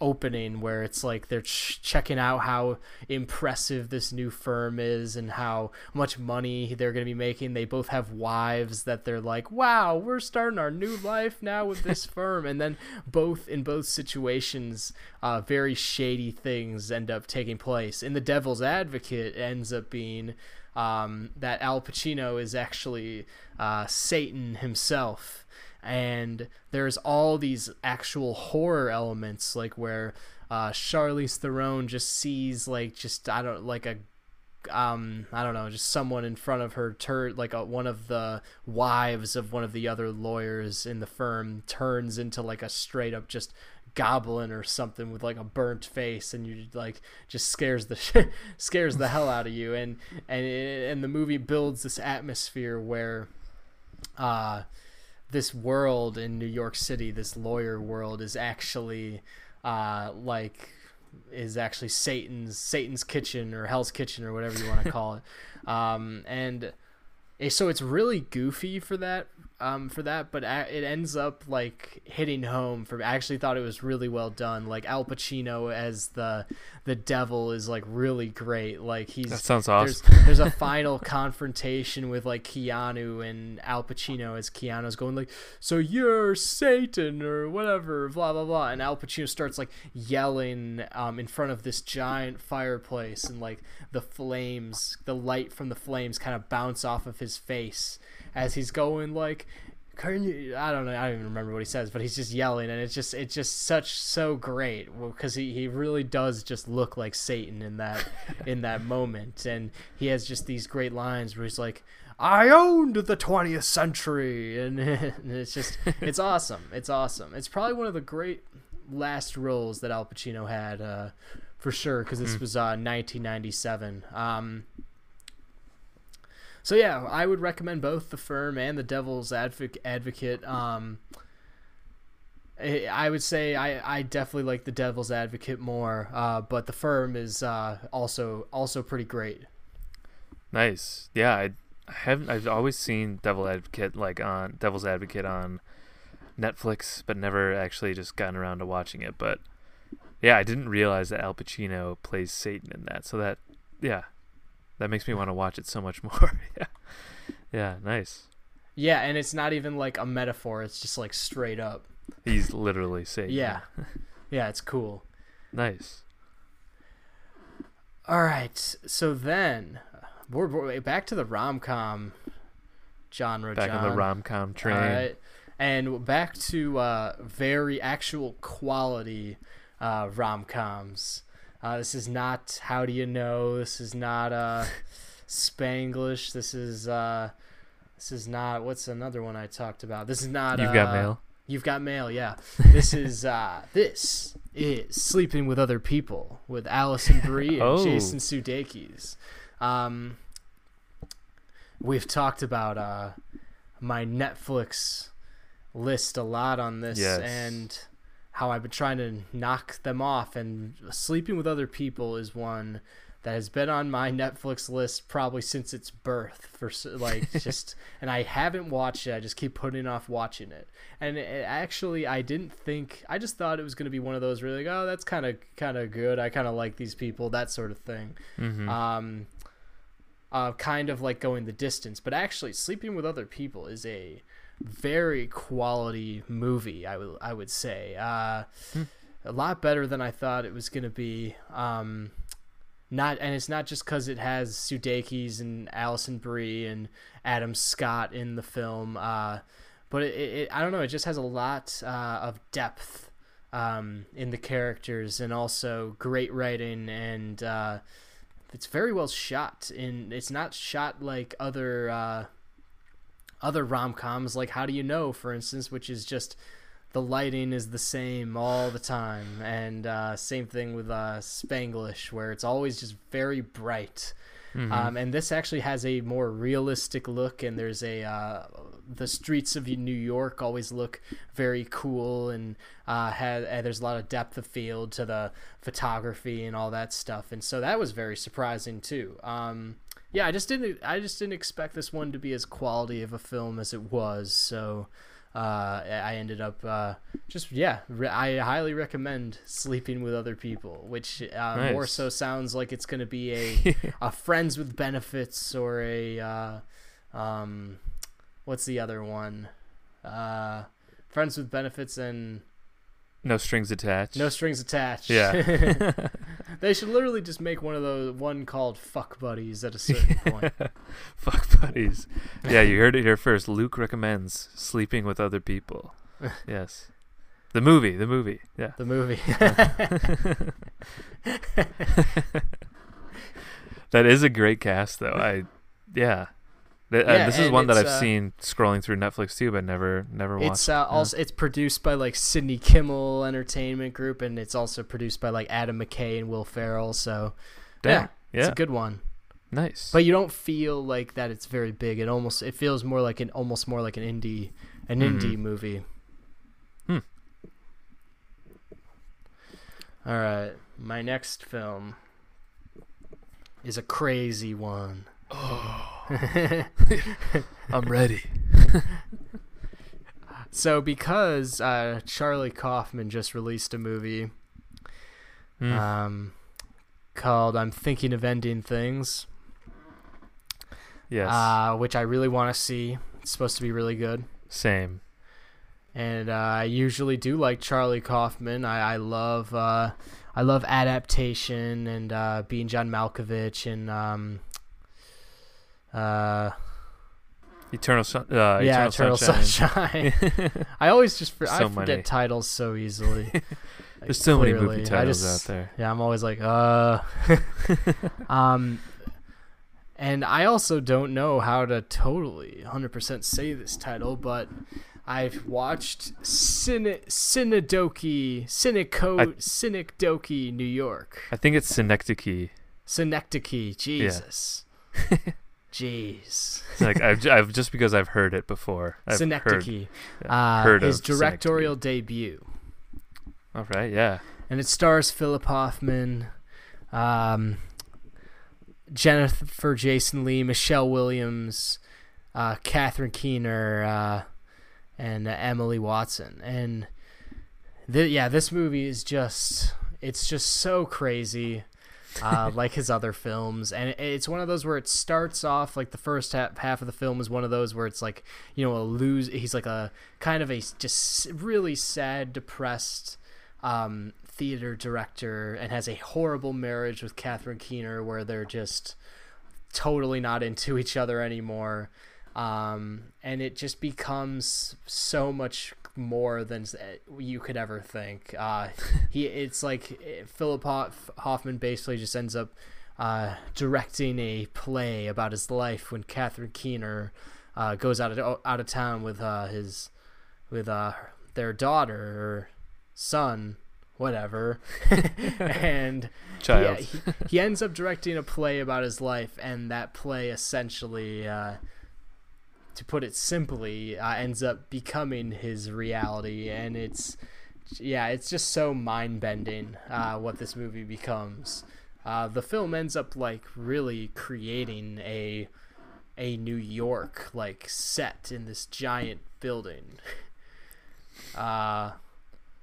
opening where it's like they're ch- checking out how impressive this new firm is and how much money they're going to be making. They both have wives that they're like, "Wow, we're starting our new life now with this firm." And then both in both situations, uh, very shady things end up taking place. In The Devil's Advocate, ends up being um, that Al Pacino is actually uh, Satan himself and there's all these actual horror elements like where uh Charlize Theron just sees like just I don't like a um I don't know just someone in front of her turn like a, one of the wives of one of the other lawyers in the firm turns into like a straight up just goblin or something with like a burnt face and you like just scares the shit scares the hell out of you. And and and the movie builds this atmosphere where uh this world in New York City, this lawyer world, is actually uh, like is actually Satan's Satan's kitchen or Hell's kitchen or whatever you want to call it, um, and so it's really goofy for that um, for that, but a- it ends up like hitting home. For I actually thought it was really well done. Like Al Pacino as the the devil is like really great. Like he's That sounds there's, awesome. there's a final confrontation with like Keanu and Al Pacino as Keanu's going like, "So you're Satan or whatever," blah blah blah, and Al Pacino starts like yelling um, in front of this giant fireplace, and like the flames, the light from the flames, kind of bounce off of his face as he's going like. Can you, I don't know. I don't even remember what he says, but he's just yelling, and it's just it's just such so great because he, he really does just look like Satan in that in that moment, and he has just these great lines where he's like, "I owned the 20th century," and, and it's just it's awesome. It's awesome. It's probably one of the great last roles that Al Pacino had uh, for sure because this was uh, 1997. Um, so yeah, I would recommend both The Firm and The Devil's Advocate. Um, I would say I, I definitely like The Devil's Advocate more, uh, but The Firm is uh, also also pretty great. Nice. Yeah, I, I haven't. I've always seen Devil Advocate like on Devil's Advocate on Netflix, but never actually just gotten around to watching it. But yeah, I didn't realize that Al Pacino plays Satan in that. So that yeah, that makes me want to watch it so much more. yeah, yeah, nice. Yeah, and it's not even like a metaphor; it's just like straight up. He's literally Satan. Yeah, yeah, it's cool. nice. All right, so then we're, we're back to the rom com genre. Back on the rom com train. All right. And back to uh, very actual quality uh, rom coms. Uh, this is not How Do You Know? This is not uh, Spanglish. This is uh, this is not what's another one I talked about. This is not. You've uh, got mail. You've got mail. Yeah. This is uh, this is Sleeping with Other People with Alison Brie and Oh. Jason Sudeikis. Um, we've talked about uh, my Netflix list a lot on this Yes. and how I've been trying to knock them off. And Sleeping with Other People is one that has been on my Netflix list probably since its birth for like just and I haven't watched it. I just keep putting off watching it. And it, actually I didn't think I just thought it was going to be one of those really like oh that's kind of kind of good. I kind of like these people that sort of thing. hmm Um uh kind of like going the distance, but actually Sleeping with Other People is a very quality movie, I would I would say. Uh Hmm. a lot better than I thought it was going to be. Um not and it's not just because it has Sudeikis and Alison Brie and Adam Scott in the film, uh, but it, it, I don't know. It just has a lot uh, of depth um, in the characters, and also great writing, and uh, it's very well shot. In it's not shot like other uh, other rom coms, like How Do You Know, for instance, which is just the lighting is the same all the time, and uh, same thing with uh, Spanglish, where it's always just very bright. Mhm. Um, and this actually has a more realistic look, and there's a uh, the streets of New York always look very cool, and uh, had and there's a lot of depth of field to the photography and all that stuff, and so that was very surprising too. Um, yeah, I just didn't I just didn't expect this one to be as quality of a film as it was, so. Uh, I ended up uh, just yeah. Re- I highly recommend sleeping with other people, which uh, more so sounds like it's going to be a a friends with benefits or a uh, um, what's the other one? Uh, friends with benefits and no strings attached. no strings attached. Yeah. they should literally just make one of those one called fuck buddies at a certain point. Fuck buddies. Yeah, you heard it here first. Luke recommends sleeping with other people. yes. The movie, the movie. Yeah. The movie. That is a great cast though. I yeah. Th- uh, Yeah, this is one that I've uh, seen scrolling through Netflix too, but never never watched. it's uh, Yeah. also it's produced by like Sydney Kimmel Entertainment Group, and it's also produced by like Adam McKay and Will Ferrell. So Dang. yeah, yeah. it's a good one. nice. but you don't feel like that it's very big it almost it feels more like an almost more like an indie an indie Mhm. movie Hmm. all right my next film is a crazy one I'm ready. so because uh, charlie kaufman just released a movie Mm. um, called i'm thinking of ending things yes. uh, which i really want to see it's supposed to be really good Same. and uh, I usually do like Charlie Kaufman. I, I love uh, I love adaptation and uh, being John Malkovich and um, uh, Eternal Sun. Uh, yeah, Eternal, Eternal Sunshine. Sunshine. I always just for, I forget many. titles so easily. There's so many Clearly. movie titles just- out there. Yeah, I'm always like, uh. um, and I also don't know how to totally 100% say this title, but I've watched Cine Cinedoki Cineco I- New York. I think it's Synecdoche. Synecdoche, Jesus. Jeez. Like I've, I've just because I've heard it before. I've heard, Synecdoche. yeah, Uh, heard his directorial debut. All right, yeah. and it stars Philip Hoffman, um, Jennifer Jason Lee, Michelle Williams, uh, Catherine Keener, uh, and uh, Emily Watson. And th- yeah, this movie is just it's just so crazy. Uh, like his other films, and it's one of those where it starts off like the first half, half of the film is one of those where it's like you know a lose. He's like a kind of a just really sad, depressed um, theater director, and has a horrible marriage with Catherine Keener, where they're just totally not into each other anymore. Um, and it just becomes so much more than you could ever think. Uh, he, it's like eh, Philip Hoffman basically just ends up uh, directing a play about his life when Catherine Keener uh, goes out of out of town with uh, his with uh, their daughter or son, whatever, and Child. yeah, he, he ends up directing a play about his life, and that play essentially, uh, to put it simply, uh, ends up becoming his reality, and it's yeah, it's just so mind bending uh, what this movie becomes. Uh, the film ends up like really creating a a New York like set in this giant building. Uh,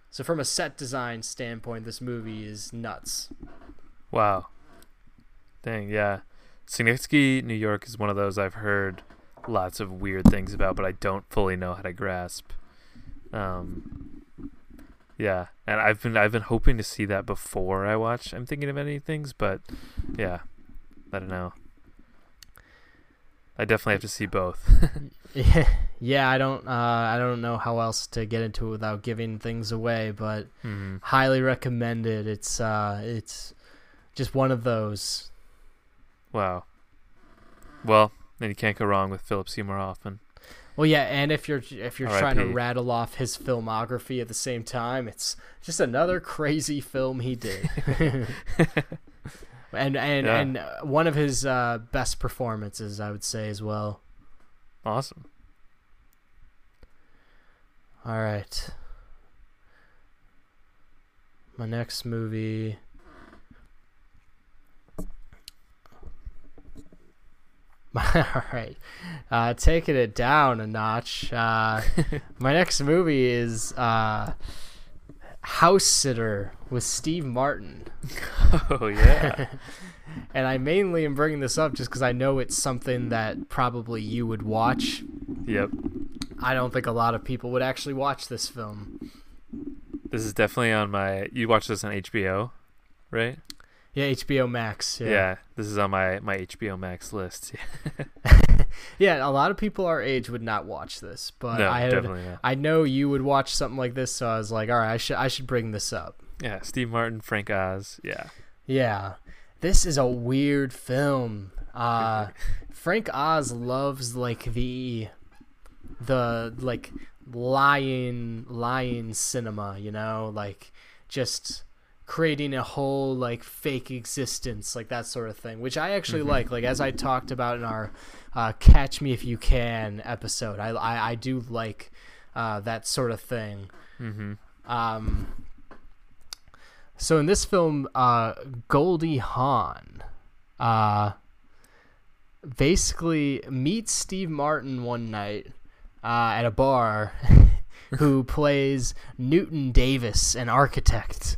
so from a set design standpoint, this movie is nuts. Wow. Dang, yeah. Synecdoche, New York is one of those I've heard lots of weird things about, but I don't fully know how to grasp. Um, yeah, and I've been I've been hoping to see that before I watch. I'm thinking of any things, but yeah, I don't know. I definitely have to see both. Yeah, yeah. I don't, uh, I don't know how else to get into it without giving things away, but mm-hmm. highly recommended. It's, uh, it's just one of those. Wow. Well, then you can't go wrong with Philip Seymour Hoffman. Well, yeah, and if you're if you're trying to rattle off his filmography at the same time, it's just another crazy film he did. and and Yeah. and one of his uh, best performances, I would say as well. Awesome. All right. My next movie. All right. Uh, taking it down a notch. Uh, my next movie is uh, House Sitter with Steve Martin. Oh yeah. And I mainly am bringing this up just because I know it's something that probably you would watch. yep. I don't think a lot of people would actually watch this film. This is definitely on my. You watch this on HBO, right? Yeah, HBO Max. Yeah. Yeah. This is on my my HBO Max list. Yeah, a lot of people our age would not watch this, but no, I had, definitely not. I know you would watch something like this, so I was like, all right, I should I should bring this up. Yeah, Steve Martin, Frank Oz. Yeah. Yeah, this is a weird film. Uh, Frank Oz loves like the the like lion lion cinema, you know, like just creating a whole like fake existence, like that sort of thing, which I actually Mhm. like. Like as I talked about in our uh, "Catch Me If You Can" episode, I I, I do like uh, that sort of thing. Mm-hmm. Um, so in this film, uh, Goldie Hawn, uh, basically meets Steve Martin one night uh, at a bar, who plays Newton Davis, an architect,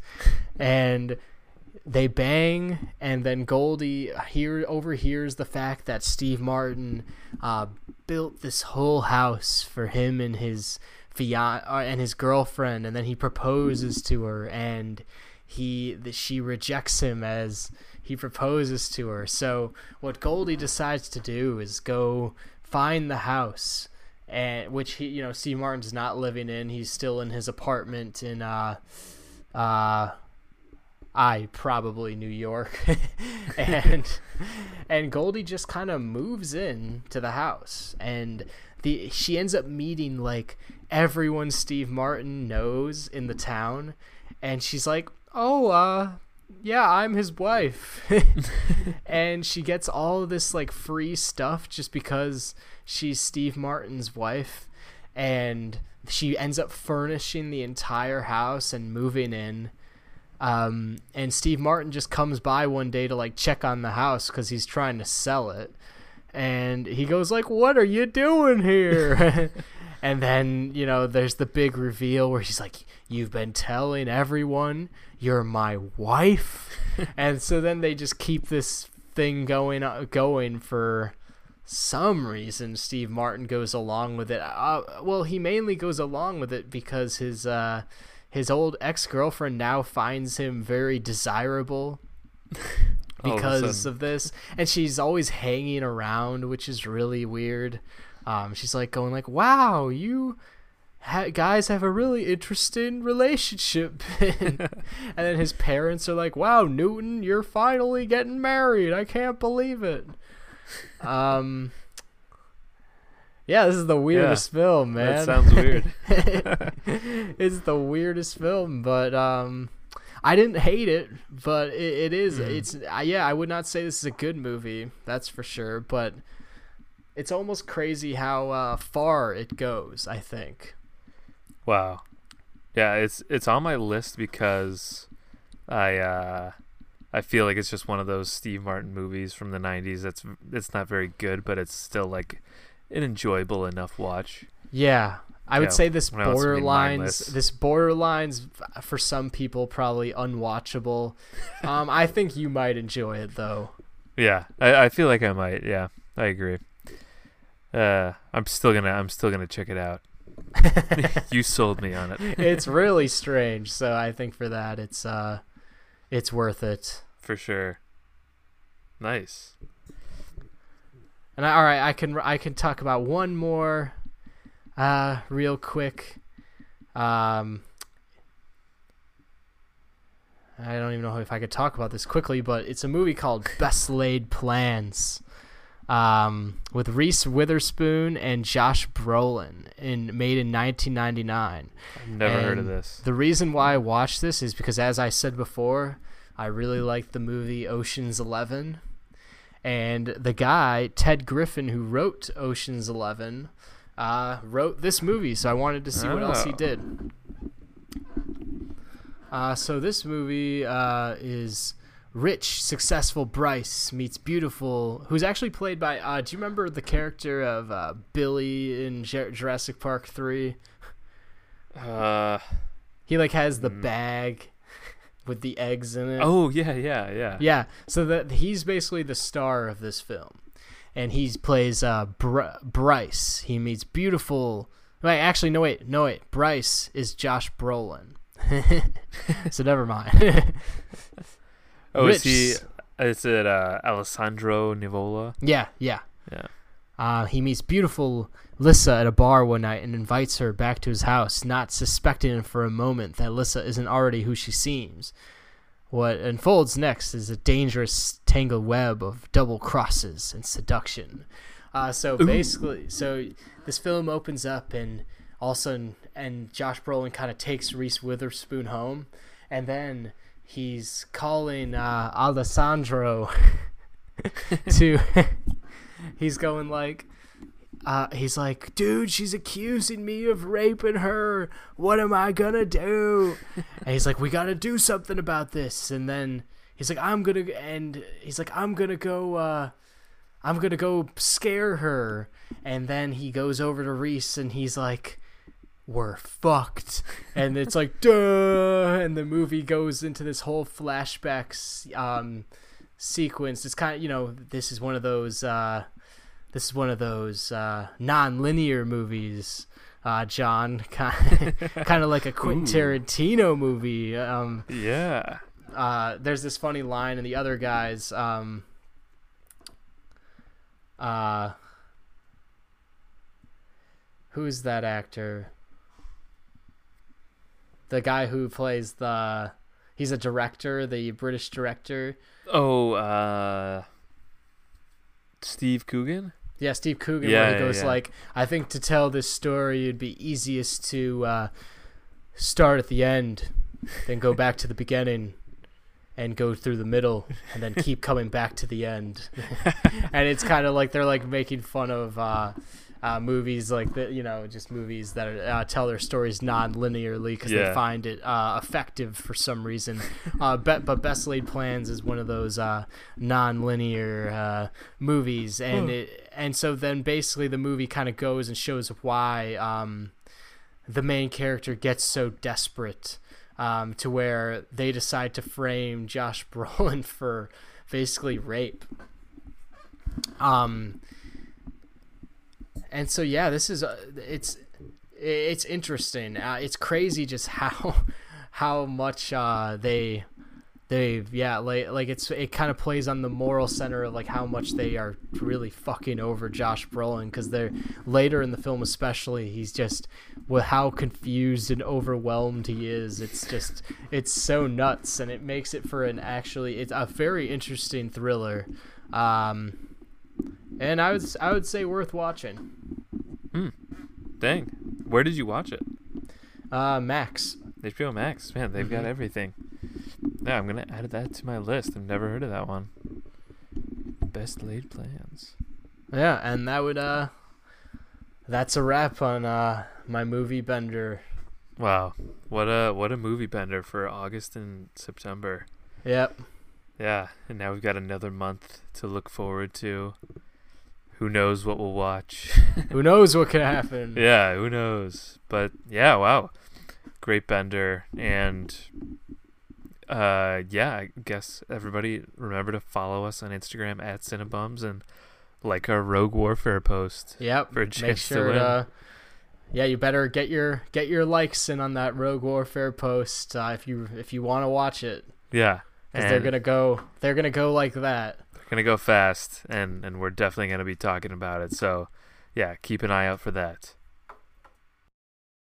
and they bang, and then Goldie here overhears the fact that Steve Martin uh, built this whole house for him and his fian- uh, and his girlfriend, and then he proposes to her, and he that she rejects him as he proposes to her. So what Goldie decides to do is go find the house, and which he you know Steve Martin's not living in. He's still in his apartment in uh uh I probably New York, and and Goldie just kind of moves in to the house, and the she ends up meeting like everyone Steve Martin knows in the town, and she's like, oh, uh, yeah, I'm his wife, and she gets all this like free stuff just because she's Steve Martin's wife, and she ends up furnishing the entire house and moving in. Um, and Steve Martin just comes by one day to like check on the house because he's trying to sell it, and he goes like, "What are you doing here?" and then you know there's the big reveal where he's like, "You've been telling everyone you're my wife," and so then they just keep this thing going uh, going for some reason. Steve Martin goes along with it. Uh, well, he mainly goes along with it because his uh, his old ex girlfriend now finds him very desirable of because of this, and she's always hanging around, which is really weird. Um, she's like going like, "Wow, you." Ha- guys have a really interesting relationship and then his parents are like wow newton you're finally getting married i can't believe it um yeah this is the weirdest film man That sounds weird. it's the weirdest film, but um, I didn't hate it, but it, it is. Mhm. It's uh, yeah. I would not say this is a good movie, that's for sure. But it's almost crazy how uh, far it goes. I think. Wow. Yeah, it's it's on my list because I uh I feel like it's just one of those Steve Martin movies from the 90s that's it's not very good but it's still like an enjoyable enough watch. Yeah, I would Yeah, say this borderlines. This borderlines for some people probably unwatchable. um, I think you might enjoy it though. Yeah, I, I feel like I might. Yeah, I agree. Uh, I'm still gonna I'm still gonna check it out. you sold me on it it's really strange, so I think for that it's uh, it's worth it. for sure. Nice. And I, all right, I can I can talk about one more, uh, real quick. Um, I don't even know if I could talk about this quickly, but it's a movie called Best Laid Plans, um, with Reese Witherspoon and Josh Brolin, in made in 1999. I've never heard of this. The reason why I watched this is because, as I said before, I really liked the movie Ocean's Eleven, and the guy Ted Griffin who wrote Ocean's Eleven uh, wrote this movie, so I wanted to see what else he Oh. did. Uh, so this movie uh, is rich, successful Bryce meets beautiful, who's actually played by. Uh, do you remember the character of uh, Billy in Ju- Jurassic Park Three? Uh, He like has the Mm. bag with the eggs in it. oh yeah, yeah, yeah. Yeah, so that he's basically the star of this film, and he plays uh, Br- Bryce. He meets beautiful. Wait, actually, no, wait, no, wait. Bryce is Josh Brolin. so never mind. Oh, is he? Is it uh, Alessandro Nivola? yeah, yeah. Yeah. Uh, he meets beautiful Lissa at a bar one night and invites her back to his house, not suspecting for a moment that Lissa isn't already who she seems. What unfolds next is a dangerous tangled web of double crosses and seduction. Uh, so basically, so this film opens up and all of a sudden, and Josh Brolin kind of takes Reese Witherspoon home, and then he's calling uh, Alessandro to. he's going like, uh, he's like, dude, she's accusing me of raping her. What am I gonna do? and he's like, we gotta do something about this. And then he's like, I'm gonna, and he's like, I'm gonna go, uh, I'm gonna go scare her. And then he goes over to Reese and he's like, we're fucked. And it's like, duh. And the movie goes into this whole flashbacks, um, sequence. It's kind of, you know, this is one of those, uh, this is one of those uh, non-linear movies, uh, John, kind of like a Quentin Ooh. Tarantino movie. Um, Yeah. uh, there's this funny line, and the other guys, um, uh, who's that actor? The guy who plays the, he's a director, the British director. Oh, uh, Steve Coogan. Yeah, Steve Coogan, Yeah, where he yeah, goes yeah. like, "I think to tell this story, it'd be easiest to uh, start at the end, then go back to the beginning, and go through the middle, and then keep coming back to the end." and it's kind of like they're like making fun of uh, uh, movies like that, you know, just movies that uh, tell their stories non-linearly because they find it uh, effective for some reason. Uh, but, but Best Laid Plans is one of those uh, non-linear uh, movies, and it and so then basically the movie kind of goes and shows why um, the main character gets so desperate um, to where they decide to frame Josh Brolin for basically rape. Um, and so yeah, this is uh, it's it's interesting. Uh, it's crazy just how how much uh, they they yeah like like it's it kind of plays on the moral center of like how much they are really fucking over Josh Brolin because they're later in the film especially he's just with how confused and overwhelmed he is it's just it's so nuts and it makes it for an actually it's a very interesting thriller um and I would I would say worth watching Hmm. Dang. Where did you watch it? uh Max HBO Max. Man, they've got Mhm. everything. Yeah, I'm gonna add that to my list. I've never heard of that one. Best laid plans. Yeah, and that would uh that's a wrap on uh my movie bender. Wow, what a what a movie bender for August and September. Yep. Yeah, and now we've got another month to look forward to. Who knows what we'll watch? Who knows what could happen? yeah, who knows? But yeah, wow, great bender, and uh, yeah, I guess everybody remember to follow us on Instagram at Cinebums and like our Rogue Warfare post. Yep. For a Make chance to sure win. to Yeah, you better get your get your likes in on that Rogue Warfare post uh, if you if you want to watch it Yeah, cuz they're going to go they're to go like that. they're gonna go fast, and and we're definitely gonna be talking about it. So, yeah, keep an eye out for that.